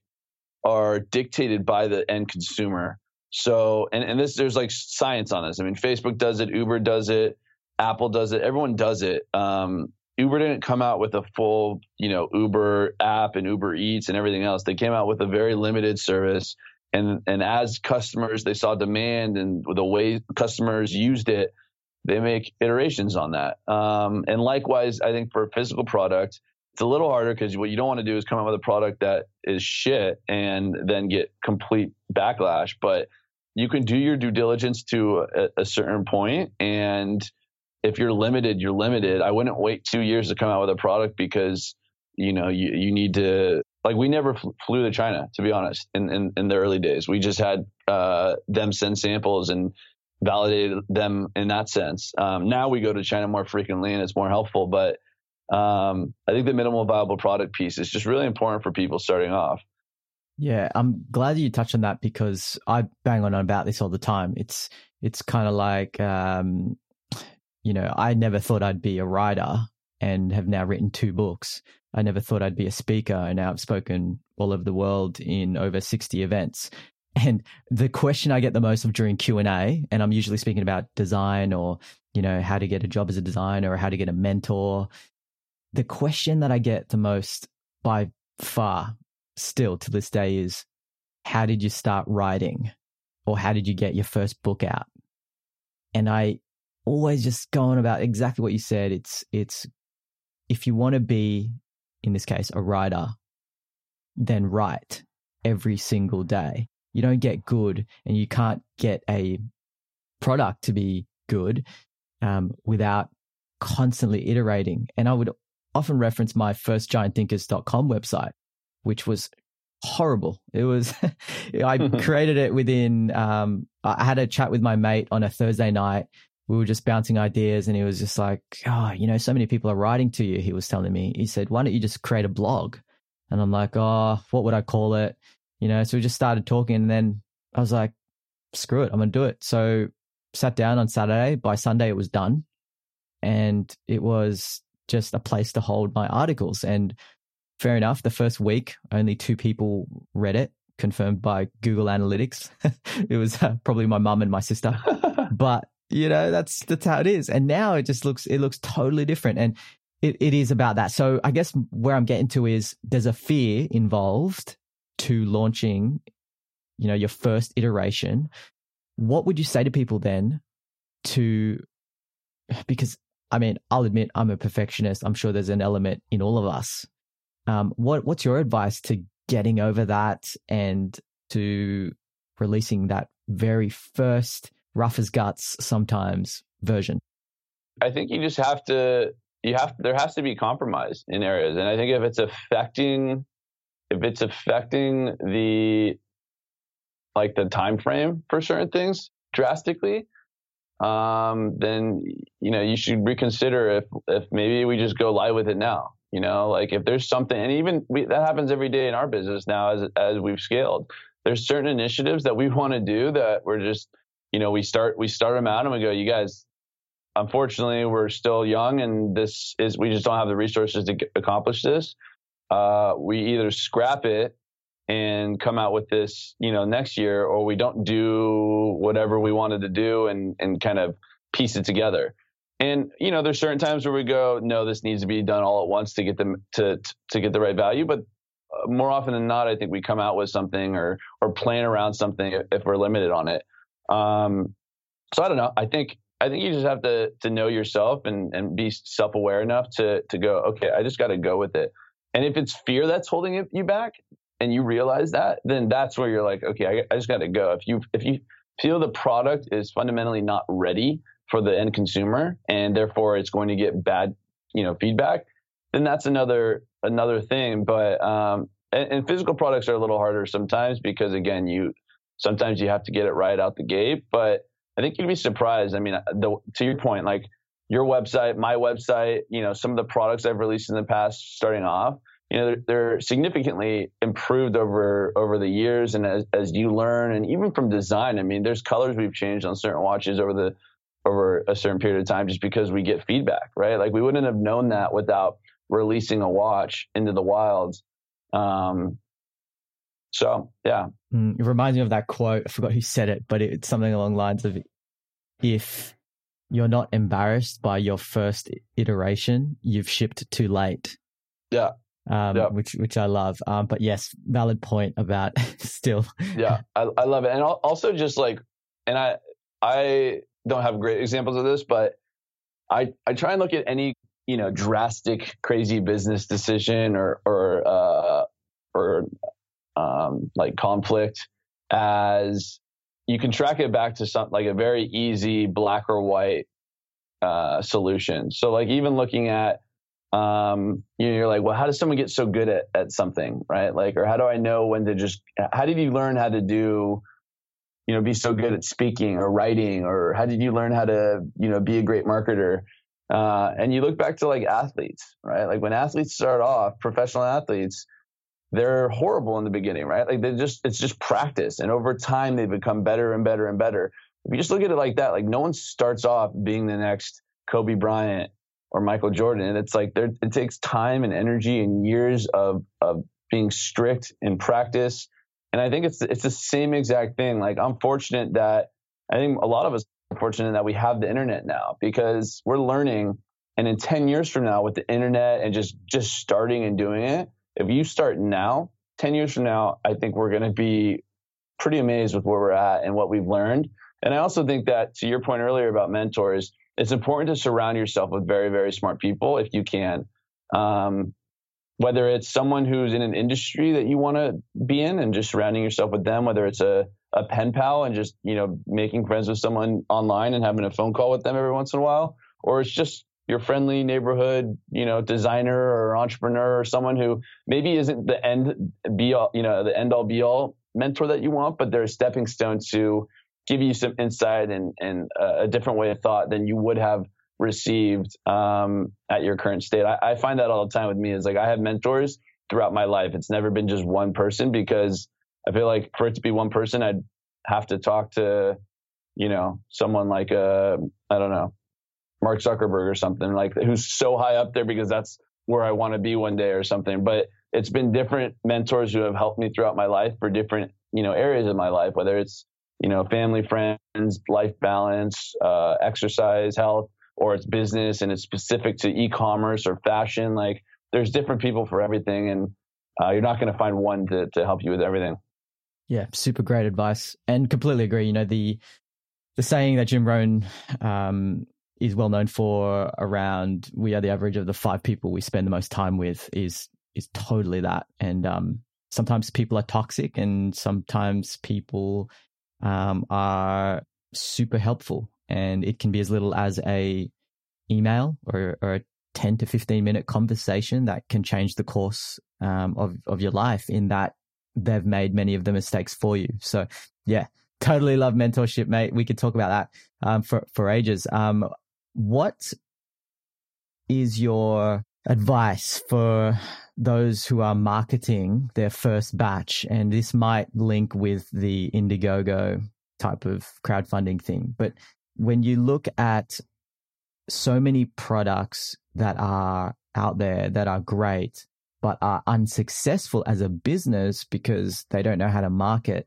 are dictated by the end consumer. So and and this there's like science on this. I mean, Facebook does it, Uber does it, Apple does it, everyone does it. Um, Uber didn't come out with a full, you know, Uber app and Uber Eats and everything else. They came out with a very limited service. And and as customers they saw demand and the way customers used it, they make iterations on that. Um, and likewise, I think for a physical product, it's a little harder because what you don't want to do is come out with a product that is shit and then get complete backlash. But you can do your due diligence to a, a certain point and if you're limited, you're limited. I wouldn't wait two years to come out with a product because you know you, you need to like we never fl- flew to China to be honest in, in, in the early days. We just had uh, them send samples and validated them in that sense. Um, now we go to China more frequently and it's more helpful. But um, I think the minimal viable product piece is just really important for people starting off. Yeah, I'm glad you touched on that because I bang on about this all the time. It's it's kind of like um, you know, I never thought I'd be a writer and have now written two books. I never thought I'd be a speaker and now I've spoken all over the world in over 60 events. And the question I get the most of during Q&A, and I'm usually speaking about design or, you know, how to get a job as a designer or how to get a mentor. The question that I get the most by far still to this day is how did you start writing or how did you get your first book out? And I always just go on about exactly what you said. It's, it's, if you want to be, in this case, a writer, then write every single day. You don't get good and you can't get a product to be good um, without constantly iterating. And I would often reference my first giantthinkers.com website, which was horrible. It was, I created it within, um, I had a chat with my mate on a Thursday night. We were just bouncing ideas and he was just like, oh, you know, so many people are writing to you. He was telling me, he said, why don't you just create a blog? And I'm like, oh, what would I call it? You know, so we just started talking and then I was like, screw it, I'm going to do it. So sat down on Saturday. By Sunday, it was done. And it was just a place to hold my articles. And fair enough, the first week, only two people read it, confirmed by Google Analytics. it was uh, probably my mum and my sister. but, you know, that's, that's how it is. And now it just looks, it looks totally different. And it, it is about that. So I guess where I'm getting to is there's a fear involved to launching, you know, your first iteration. What would you say to people then to, because I mean, I'll admit I'm a perfectionist. I'm sure there's an element in all of us. Um, what what's your advice to getting over that and to releasing that very first rough as guts sometimes version? I think you just have to you have there has to be compromise in areas, and I think if it's affecting if it's affecting the like the time frame for certain things drastically, um, then you know you should reconsider if if maybe we just go live with it now. You know, like if there's something, and even we, that happens every day in our business now as as we've scaled. There's certain initiatives that we want to do that we're just, you know, we start we start them out and we go, you guys, unfortunately, we're still young, and this is we just don't have the resources to accomplish this. Uh, we either scrap it and come out with this, you know, next year, or we don't do whatever we wanted to do and and kind of piece it together. And you know, there's certain times where we go, no, this needs to be done all at once to get them to to get the right value. But uh, more often than not, I think we come out with something or or plan around something if we're limited on it. Um, so I don't know. I think I think you just have to to know yourself and and be self aware enough to to go, okay, I just got to go with it. And if it's fear that's holding you back, and you realize that, then that's where you're like, okay, I, I just got to go. If you if you feel the product is fundamentally not ready for the end consumer and therefore it's going to get bad you know feedback then that's another another thing but um and, and, physical products are a little harder sometimes because again you sometimes you have to get it right out the gate but i think you'd be surprised i mean the, to your point like your website my website you know some of the products i've released in the past starting off you know they're, they're significantly improved over over the years and as, as you learn and even from design i mean there's colors we've changed on certain watches over the over a certain period of time just because we get feedback, right? Like we wouldn't have known that without releasing a watch into the wilds. Um, so yeah, mm, it reminds me of that quote. I forgot who said it, but it's something along the lines of, "If you're not embarrassed by your first iteration, you've shipped too late." Yeah. Um, yeah. which which I love. Um, but yes, valid point about still. yeah, I, I love it, and also just like, and I I don't have great examples of this, but I I try and look at any you know drastic crazy business decision or or uh, or um, like conflict as you can track it back to something like a very easy black or white uh, solution. So like even looking at um, you know, you're like, well, how does someone get so good at, at something, right? Like, or how do I know when to just, how did you learn how to do you know, be so good at speaking or writing, or how did you learn how to, you know, be a great marketer? Uh, and you look back to like athletes, right? Like when athletes start off, professional athletes, they're horrible in the beginning, right? Like they just, it's just practice. And over time, they become better and better and better. If you just look at it like that, like no one starts off being the next Kobe Bryant or Michael Jordan. And it's like there, it takes time and energy and years of, of being strict in practice and I think it's it's the same exact thing. Like I'm fortunate that I think a lot of us are fortunate that we have the internet now because we're learning. And in 10 years from now, with the internet and just just starting and doing it, if you start now, 10 years from now, I think we're going to be pretty amazed with where we're at and what we've learned. And I also think that to your point earlier about mentors, it's important to surround yourself with very, very smart people if you can. Um, whether it's someone who's in an industry that you want to be in and just surrounding yourself with them, whether it's a, a pen pal and just, you know, making friends with someone online and having a phone call with them every once in a while, or it's just your friendly neighborhood, you know, designer or entrepreneur or someone who maybe isn't the end be all, you know, the end all be all mentor that you want, but they're a stepping stone to give you some insight and, and a different way of thought than you would have received um, at your current state. I, I, find that all the time with me is like I have mentors throughout my life. It's never been just one person because I feel like for it to be one person, I'd have to talk to, you know, someone like uh, I don't know, Mark Zuckerberg or something like who's so high up there because that's where I want to be one day or something. But it's been different mentors who have helped me throughout my life for different, you know, areas of my life, whether it's, you know, family, friends, life balance, uh, exercise, health, or it's business and it's specific to e-commerce or fashion. Like there's different people for everything, and uh, you're not going to find one to to help you with everything. Yeah, super great advice, and completely agree. You know the the saying that Jim Rohn um, is well known for around we are the average of the five people we spend the most time with is is totally that. And um, sometimes people are toxic, and sometimes people um, are super helpful and it can be as little as a email or, or a 10 to 15 minute conversation that can change the course um, of, of your life in that they've made many of the mistakes for you. So yeah, totally love mentorship, mate. We could talk about that um, for, for ages. Um, what is your advice for those who are marketing their first batch? And this might link with the Indiegogo type of crowdfunding thing. But when you look at so many products that are out there that are great, but are unsuccessful as a business because they don't know how to market,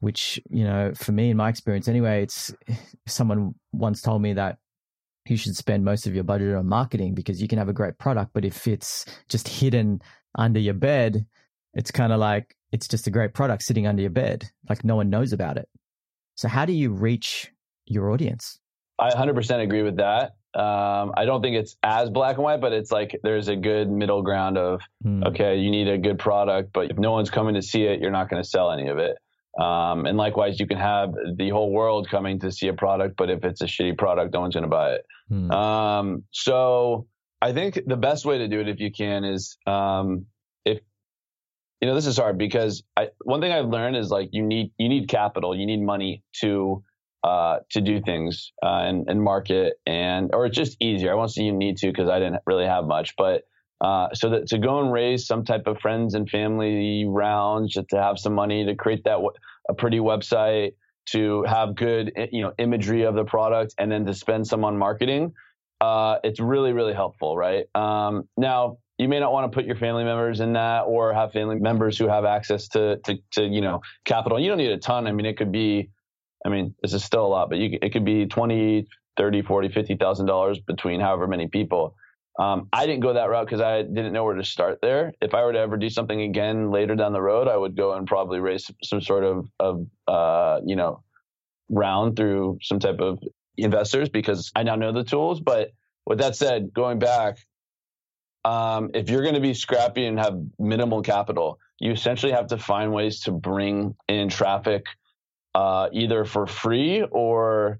which, you know, for me, in my experience anyway, it's someone once told me that you should spend most of your budget on marketing because you can have a great product, but if it's just hidden under your bed, it's kind of like it's just a great product sitting under your bed, like no one knows about it. So, how do you reach your audience? I 100% agree with that. Um, I don't think it's as black and white, but it's like there's a good middle ground of mm. okay, you need a good product, but if no one's coming to see it, you're not going to sell any of it. Um, and likewise, you can have the whole world coming to see a product, but if it's a shitty product, no one's going to buy it. Hmm. Um, so I think the best way to do it, if you can, is um, if you know this is hard because I, one thing I've learned is like you need you need capital, you need money to uh, to do things uh, and, and market and or it's just easier. I won't say you need to because I didn't really have much, but uh, so that to go and raise some type of friends and family rounds to have some money to create that a pretty website to have good you know imagery of the product and then to spend some on marketing uh, it's really really helpful right? Um, now you may not want to put your family members in that or have family members who have access to to, to you know capital. You don't need a ton. I mean it could be i mean this is still a lot but you, it could be 20 30 40 50 thousand dollars between however many people um, I didn't go that route because I didn't know where to start there. If I were to ever do something again later down the road, I would go and probably raise some sort of, of uh, you know, round through some type of investors because I now know the tools. But with that said, going back, um, if you're going to be scrappy and have minimal capital, you essentially have to find ways to bring in traffic uh, either for free or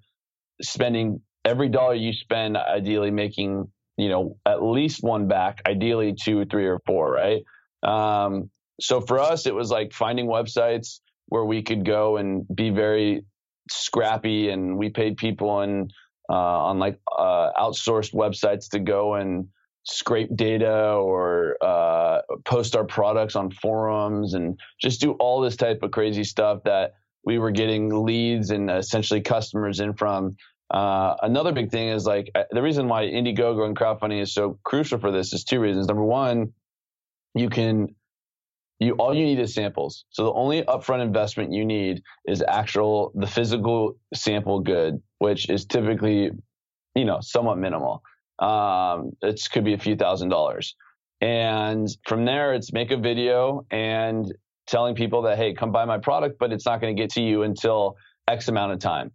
spending every dollar you spend, ideally making you know, at least one back, ideally two, three, or four, right? Um, so for us, it was like finding websites where we could go and be very scrappy, and we paid people and uh, on like uh, outsourced websites to go and scrape data or uh, post our products on forums and just do all this type of crazy stuff that we were getting leads and essentially customers in from uh, another big thing is like uh, the reason why Indiegogo and crowdfunding is so crucial for this is two reasons. Number one, you can you all you need is samples. So the only upfront investment you need is actual the physical sample good, which is typically you know somewhat minimal. Um, it could be a few thousand dollars, and from there it's make a video and telling people that hey come buy my product, but it's not going to get to you until X amount of time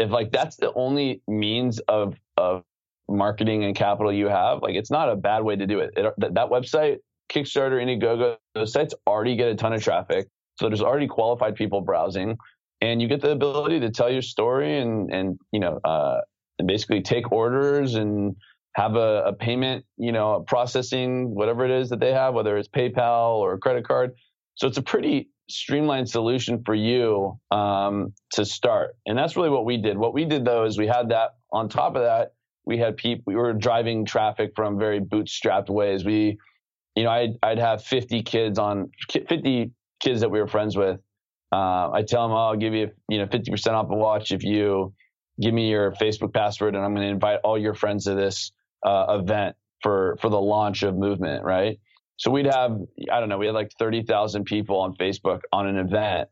if like that's the only means of of marketing and capital you have, like it's not a bad way to do it. it that, that website, Kickstarter, Indiegogo, those sites already get a ton of traffic. So there's already qualified people browsing, and you get the ability to tell your story and and you know uh, basically take orders and have a, a payment, you know, processing whatever it is that they have, whether it's PayPal or a credit card. So it's a pretty streamlined solution for you um, to start. And that's really what we did. What we did though is we had that on top of that, we had people, we were driving traffic from very bootstrapped ways. We, you know, I'd, I'd have 50 kids on 50 kids that we were friends with. Uh, I tell them, oh, I'll give you, you know, 50% off a watch if you give me your Facebook password and I'm going to invite all your friends to this uh, event for, for the launch of movement. Right. So we'd have, I don't know, we had like 30,000 people on Facebook on an event,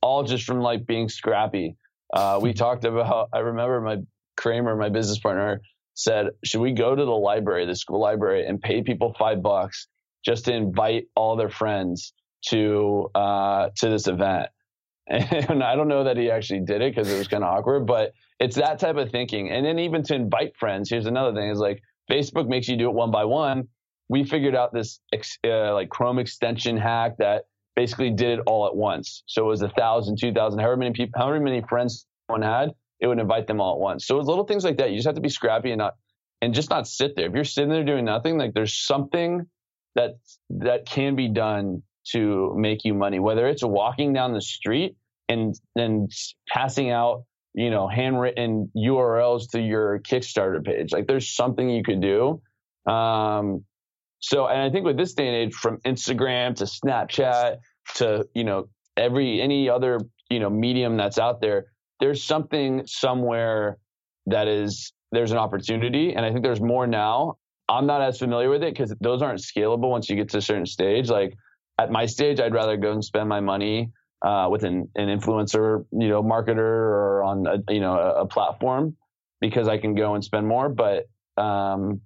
all just from like being scrappy. Uh, we talked about, I remember my Kramer, my business partner, said, should we go to the library, the school library, and pay people five bucks just to invite all their friends to uh, to this event? And I don't know that he actually did it because it was kind of awkward, but it's that type of thinking. And then even to invite friends, here's another thing: is like Facebook makes you do it one by one we figured out this uh, like Chrome extension hack that basically did it all at once. So it was a thousand, two thousand, however many people, however many friends one had, it would invite them all at once. So it's little things like that. You just have to be scrappy and not and just not sit there. If you're sitting there doing nothing, like there's something that that can be done to make you money, whether it's walking down the street and then passing out, you know, handwritten URLs to your Kickstarter page. Like there's something you could do. Um, so, and I think with this day and age, from Instagram to Snapchat to you know every any other you know medium that's out there, there's something somewhere that is there's an opportunity, and I think there's more now. I'm not as familiar with it because those aren't scalable once you get to a certain stage. Like at my stage, I'd rather go and spend my money uh, with an, an influencer, you know, marketer or on a, you know a, a platform because I can go and spend more. But um,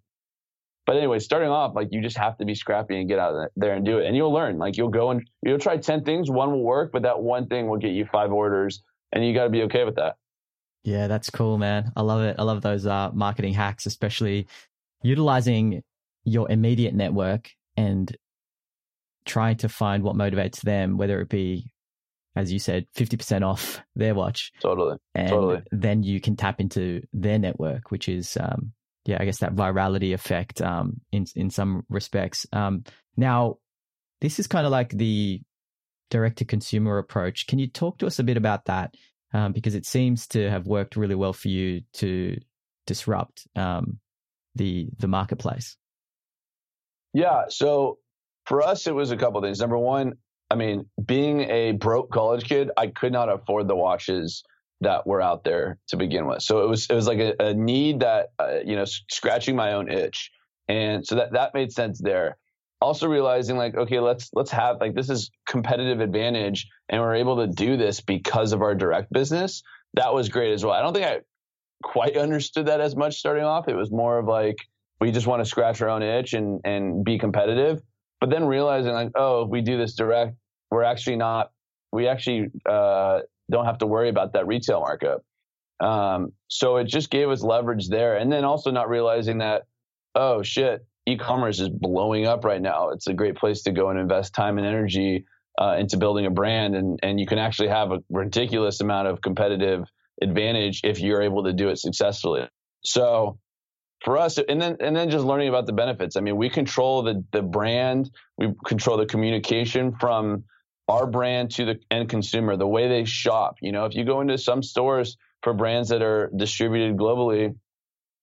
but anyway, starting off, like you just have to be scrappy and get out there and do it, and you'll learn. Like you'll go and you'll try ten things, one will work, but that one thing will get you five orders, and you got to be okay with that. Yeah, that's cool, man. I love it. I love those uh, marketing hacks, especially utilizing your immediate network and trying to find what motivates them, whether it be, as you said, 50% off their watch. Totally. And totally. then you can tap into their network, which is um, yeah, I guess that virality effect um, in in some respects. Um, now, this is kind of like the direct to consumer approach. Can you talk to us a bit about that? Um, because it seems to have worked really well for you to disrupt um, the the marketplace. Yeah. So for us, it was a couple things. Number one, I mean, being a broke college kid, I could not afford the watches that were out there to begin with. So it was it was like a, a need that uh, you know scratching my own itch, and so that that made sense there. Also realizing like okay, let's let's have like this is competitive advantage, and we're able to do this because of our direct business. That was great as well. I don't think I quite understood that as much starting off. It was more of like we just want to scratch our own itch and and be competitive. But then realizing like oh, if we do this direct, we're actually not. We actually uh, don't have to worry about that retail markup. Um, so it just gave us leverage there. And then also not realizing that, oh shit, e-commerce is blowing up right now. It's a great place to go and invest time and energy uh, into building a brand. And, and you can actually have a ridiculous amount of competitive advantage if you're able to do it successfully. So for us, and then and then just learning about the benefits. I mean, we control the the brand, we control the communication from our brand to the end consumer, the way they shop. You know, if you go into some stores for brands that are distributed globally,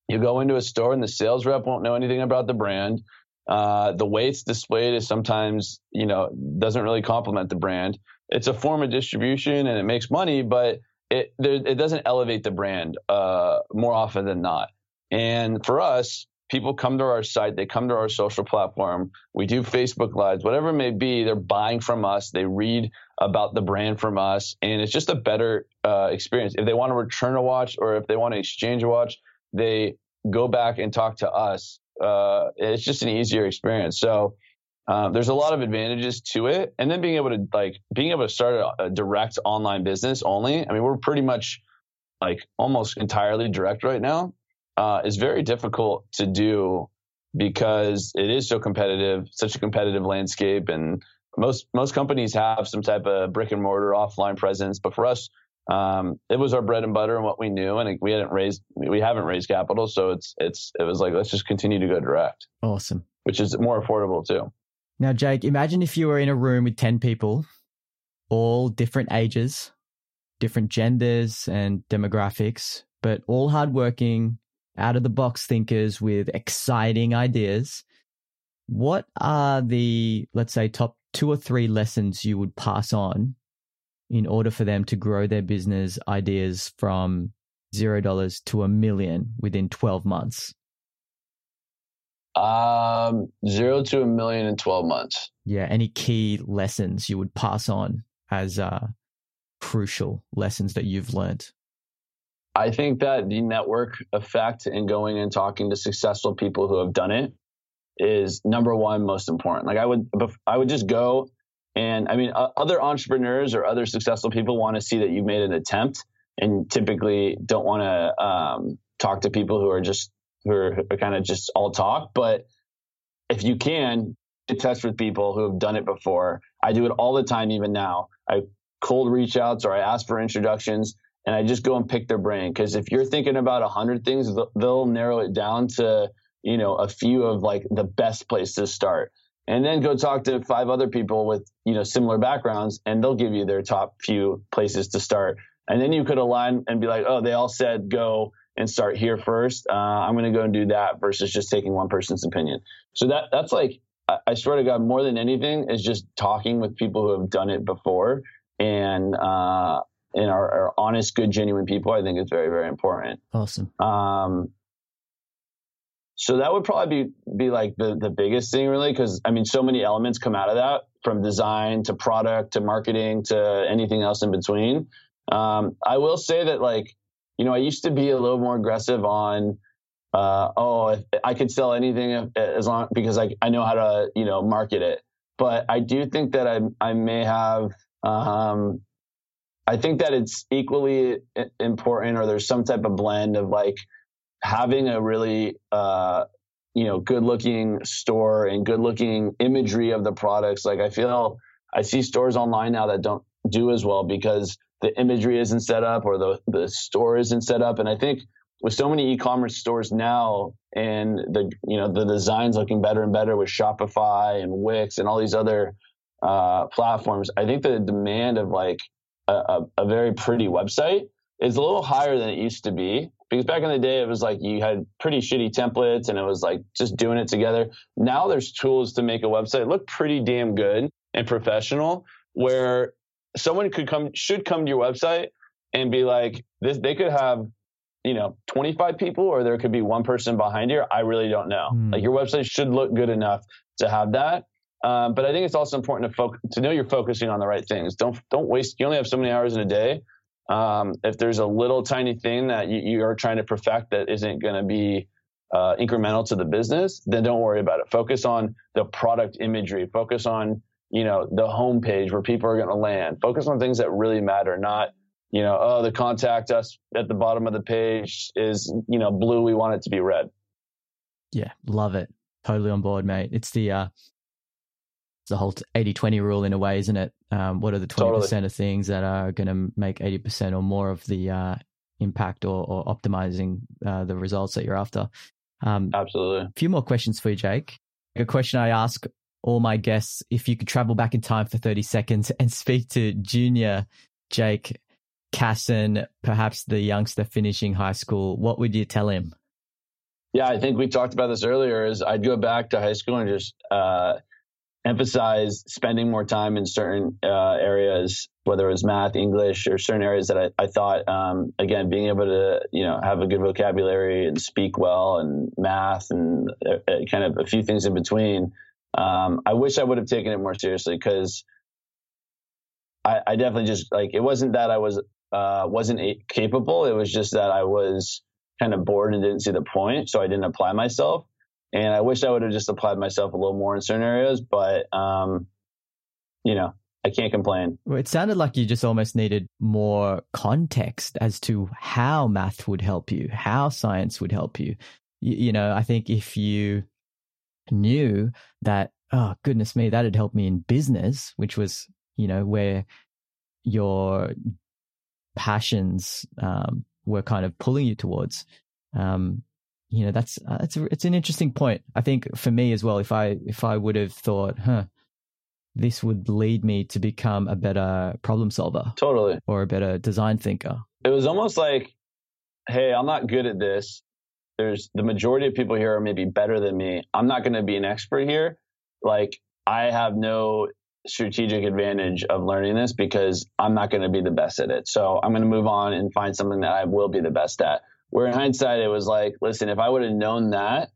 you go into a store and the sales rep won't know anything about the brand. Uh, the way it's displayed is sometimes, you know, doesn't really complement the brand. It's a form of distribution and it makes money, but it there, it doesn't elevate the brand uh, more often than not. And for us, people come to our site, they come to our social platform, we do Facebook Lives, whatever it may be, they're buying from us, they read about the brand from us, and it's just a better uh, experience. If they want to return a watch or if they want to exchange a watch, they go back and talk to us. Uh, it's just an easier experience. So um, there's a lot of advantages to it, and then being able to like being able to start a, a direct online business only. I mean, we're pretty much like almost entirely direct right now uh, is very difficult to do because it is so competitive, such a competitive landscape, and most most companies have some type of brick and mortar offline presence. But for us, um, it was our bread and butter and what we knew, and we hadn't raised we haven't raised capital, so it's it's it was like let's just continue to go direct. Awesome, which is more affordable too. Now, Jake, imagine if you were in a room with ten people, all different ages, different genders and demographics, but all hardworking, out of the box thinkers with exciting ideas. What are the, let's say, top two or three lessons you would pass on in order for them to grow their business ideas from zero dollars to a million within 12 months? Um, zero to a million in 12 months. Yeah. Any key lessons you would pass on as uh, crucial lessons that you've learned? I think that the network effect and going and talking to successful people who have done it is number one most important. Like I would, I would just go and I mean, uh, other entrepreneurs or other successful people want to see that you've made an attempt, and typically don't want to um, talk to people who are just who are, are kind of just all talk. But if you can, touch with people who have done it before. I do it all the time, even now. I cold reach outs or I ask for introductions and I just go and pick their brain. Because if you're thinking about a hundred things, they'll narrow it down to you know a few of like the best place to start, and then go talk to five other people with you know similar backgrounds, and they'll give you their top few places to start. And then you could align and be like, oh, they all said go and start here first. Uh, I'm going to go and do that versus just taking one person's opinion. So that that's like I swear to God, more than anything, is just talking with people who have done it before and uh, and are, are, honest, good, genuine people. I think is very, very important. Awesome. Um, so that would probably be be like the the biggest thing, really, because I mean, so many elements come out of that, from design to product to marketing to anything else in between. Um, I will say that, like, you know, I used to be a little more aggressive on uh, oh, I could sell anything as long because I, I know how to, you know, market it. But I do think that I, I may have, um, I think that it's equally important or there's some type of blend of like having a really, uh, you know, good looking store and good looking imagery of the products. Like I feel I see stores online now that don't do as well because the imagery isn't set up or the, the store isn't set up. And I think with so many e-commerce stores now and the you know the designs looking better and better with Shopify and Wix and all these other uh, platforms, I think the demand of like a, a, a, very pretty website is a little higher than it used to be. Because back in the day, it was like you had pretty shitty templates and it was like just doing it together. Now there's tools to make a website look pretty damn good and professional where someone could come, should come to your website and be like, this, they could have you know 25 people or there could be one person behind here i really don't know mm. like your website should look good enough to have that um, but i think it's also important to focus to know you're focusing on the right things don't don't waste you only have so many hours in a day um, if there's a little tiny thing that you, you are trying to perfect that isn't going to be uh, incremental to the business then don't worry about it focus on the product imagery focus on you know the homepage where people are going to land focus on things that really matter not you know, oh, the contact us at the bottom of the page is, you know, blue. We want it to be red. Yeah, love it. Totally on board, mate. It's the uh, it's the whole 80-20 rule in a way, isn't it? Um, what are the twenty percent of things that are going to make eighty percent or more of the uh, impact or, or optimizing uh, the results that you're after? Um, Absolutely. A few more questions for you, Jake. A question I ask all my guests: If you could travel back in time for thirty seconds and speak to junior Jake Kassan, perhaps the youngster finishing high school, what would you tell him? Yeah, I think we talked about this earlier. Is I'd go back to high school and just uh, emphasize spending more time in certain uh, areas, whether it was math, English, or certain areas that I, I thought, um, again, being able to you know have a good vocabulary and speak well, and math, and uh, uh kind of a few things in between. Um, I wish I would have taken it more seriously because I, I, definitely just like it wasn't that I was uh, wasn't capable. It was just that I was kind of bored and didn't see the point, so I didn't apply myself. And I wish I would have just applied myself a little more in certain areas, but um, you know, I can't complain. Well, it sounded like you just almost needed more context as to how math would help you, how science would help you. You, you know, I think if you knew that, oh goodness me, that'd help me in business, which was, you know, where your passions um, were kind of pulling you towards. Um, you know, that's uh, it's a, it's an interesting point. I think for me as well, if I if I would have thought, huh, this would lead me to become a better problem solver, totally, or a better design thinker. It was almost like, hey, I'm not good at this. There's the majority of people here are maybe better than me. I'm not going to be an expert here. Like I have no strategic advantage of learning this because I'm not going to be the best at it. So I'm going to move on and find something that I will be the best at. Where in hindsight, it was like, listen, if I would have known that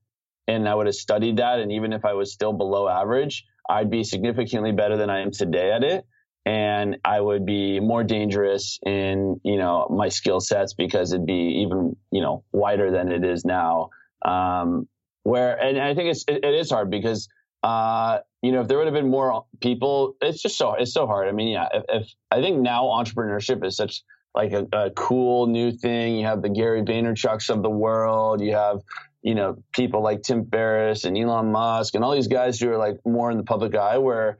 and I would have studied that, and even if I was still below average, I'd be significantly better than I am today at it. And I would be more dangerous in, you know, my skill sets because it'd be even, you know, wider than it is now. Um, where, and I think it's, it, it is hard because uh, you know, if there would have been more people, it's just so it's so hard. I mean, yeah, if, if I think now entrepreneurship is such like a, a, cool new thing. You have the Gary Vaynerchuk's of the world. You have you know people like Tim Ferriss and Elon Musk and all these guys who are like more in the public eye. Where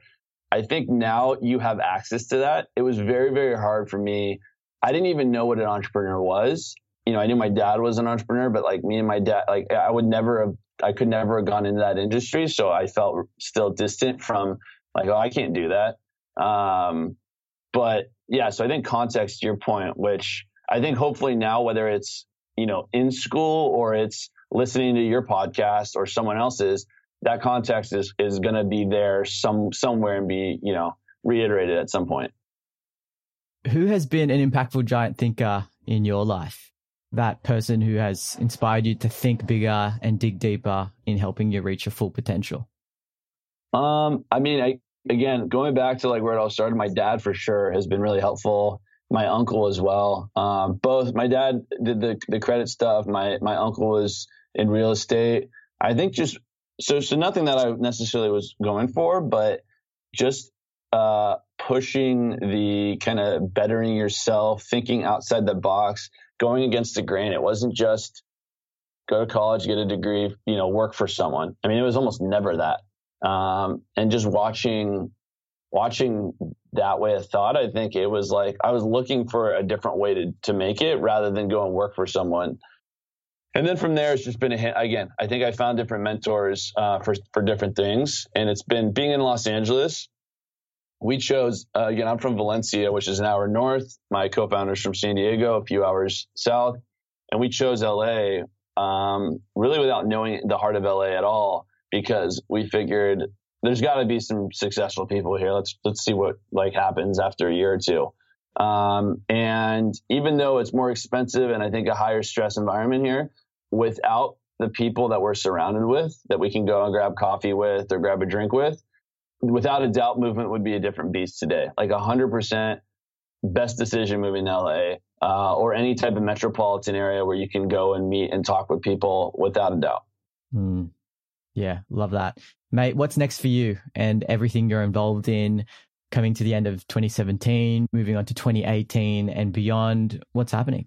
I think now you have access to that. It was very very hard for me I didn't even know what an entrepreneur was. You know, I knew my dad was an entrepreneur, but like me and my dad, like I would never have, I could never have gone into that industry. So I felt still distant from like, oh, I can't do that. Um, but yeah, so I think context to your point, which I think hopefully now, whether it's, you know, in school or it's listening to your podcast or someone else's, that context is, is going to be there some, somewhere and be, you know, reiterated at some point. Who has been an impactful giant thinker in your life? That person who has inspired you to think bigger and dig deeper in helping you reach your full potential? Um, I mean, I, again, going back to like where it all started, my dad for sure has been really helpful. My uncle as well. Um, both my dad did the the credit stuff. My my uncle was in real estate. I think just so so nothing that I necessarily was going for, but just uh, pushing the kind of bettering yourself, thinking outside the box, going against the grain. It wasn't just go to college, get a degree, you know, work for someone. I mean, it was almost never that um, and just watching watching that way of thought, I think it was like I was looking for a different way to to make it rather than go and work for someone. And then from there, it's just been a hit again. I think I found different mentors uh, for for different things, and it's been being in Los Angeles. We chose uh, again. I'm from Valencia, which is an hour north. My co-founders from San Diego, a few hours south, and we chose LA um, really without knowing the heart of LA at all because we figured there's got to be some successful people here. Let's let's see what like happens after a year or two. Um, and even though it's more expensive and I think a higher stress environment here, without the people that we're surrounded with that we can go and grab coffee with or grab a drink with, without a doubt, movement would be a different beast today. Like hundred percent best decision moving to LA uh, or any type of metropolitan area where you can go and meet and talk with people without a doubt. Mm. Yeah, love that. Mate, what's next for you and everything you're involved in coming to the end of 2017, moving on to 2018 and beyond? What's happening?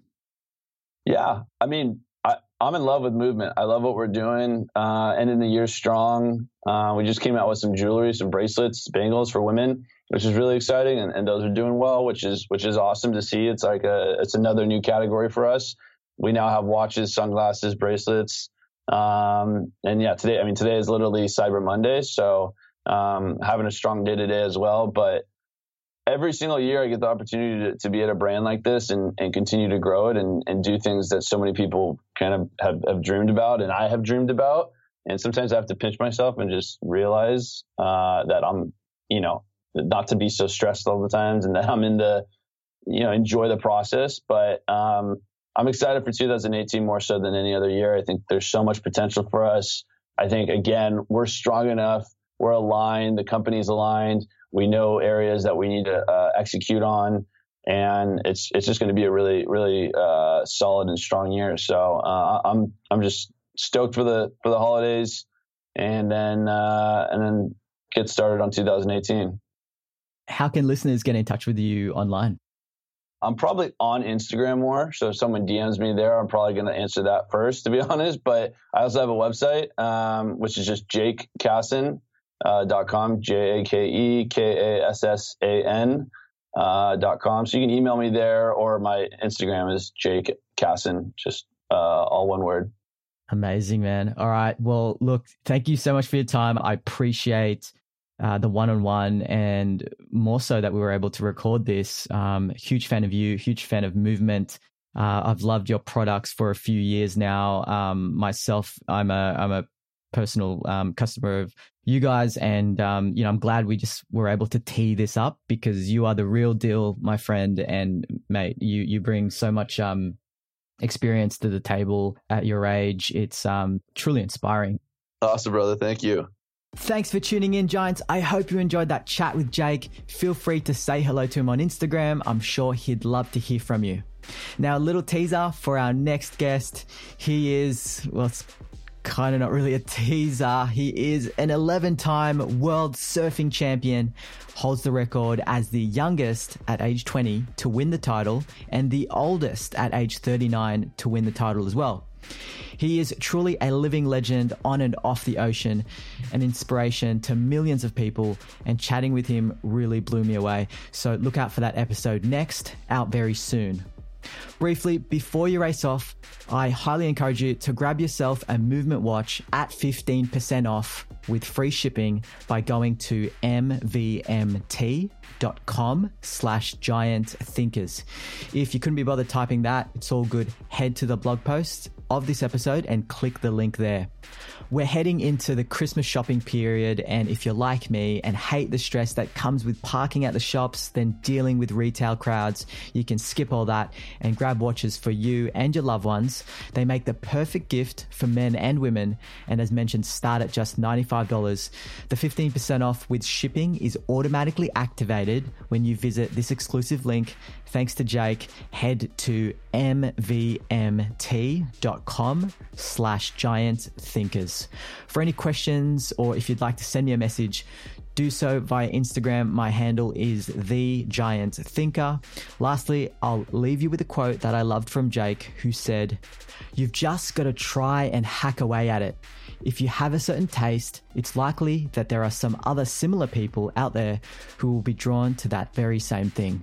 Yeah, I mean, I, am in love with movement. I love what we're doing. Uh, ending the year strong. Uh, we just came out with some jewelry, some bracelets, bangles for women, which is really exciting, and, and those are doing well, which is which is awesome to see. It's like a it's another new category for us. We now have watches, sunglasses, bracelets. Um, and yeah, today, I mean, today is literally Cyber Monday. So, um, having a strong day today as well. But every single year I get the opportunity to, to be at a brand like this and, and continue to grow it and, and do things that so many people kind of have, have dreamed about and I have dreamed about. And sometimes I have to pinch myself and just realize, uh, that I'm, you know, not to be so stressed all the times and that I'm in the, you know, enjoy the process. But, um, I'm excited for 2018 more so than any other year. I think there's so much potential for us. I think again, we're strong enough. We're aligned. The company's aligned. We know areas that we need to uh, execute on, and it's it's just going to be a really really uh, solid and strong year. So uh, I'm I'm just stoked for the for the holidays, and then uh, and then get started on 2018. How can listeners get in touch with you online? I'm probably on Instagram more. So if someone DMs me there, I'm probably going to answer that first, to be honest. But I also have a website, um, which is just jakekassan.com, uh, com, J A K E K A S S A N. Uh, dot com. So you can email me there, or my Instagram is Jake Kassan, just uh, all one word. Amazing, man. All right. Well, look, thank you so much for your time. I appreciate uh, the one on one, and more so that we were able to record this. Um, huge fan of you, huge fan of movement. Uh, I've loved your products for a few years now. Um, myself, I'm a I'm a personal um, customer of you guys, and um, you know I'm glad we just were able to tee this up because you are the real deal, my friend, and mate, you you bring so much um, experience to the table at your age. It's um, truly inspiring. Awesome, brother. Thank you. Thanks for tuning in, Giants. I hope you enjoyed that chat with Jake. Feel free to say hello to him on Instagram. I'm sure he'd love to hear from you. Now, a little teaser for our next guest. He is, well, it's kind of not really a teaser. He is an 11 time world surfing champion, holds the record as the youngest at age 20 to win the title, and the oldest at age 39 to win the title as well. He is truly a living legend on and off the ocean, an inspiration to millions of people, and chatting with him really blew me away. So look out for that episode next, out very soon. Briefly, before you race off, I highly encourage you to grab yourself a movement watch at 15% off with free shipping by going to mvmt.com slash giant thinkers. If you couldn't be bothered typing that, it's all good. Head to the blog post of this episode and click the link there. We're heading into the Christmas shopping period, and if you're like me and hate the stress that comes with parking at the shops, then dealing with retail crowds, you can skip all that and grab watches for you and your loved ones. They make the perfect gift for men and women, and as mentioned, start at just $95. The 15% off with shipping is automatically activated when you visit this exclusive link. Thanks to Jake, head to mvmt.com slash giant thinkers. For any questions or if you'd like to send me a message, do so via Instagram. My handle is the giant thinker. Lastly, I'll leave you with a quote that I loved from Jake, who said, You've just got to try and hack away at it. If you have a certain taste, it's likely that there are some other similar people out there who will be drawn to that very same thing.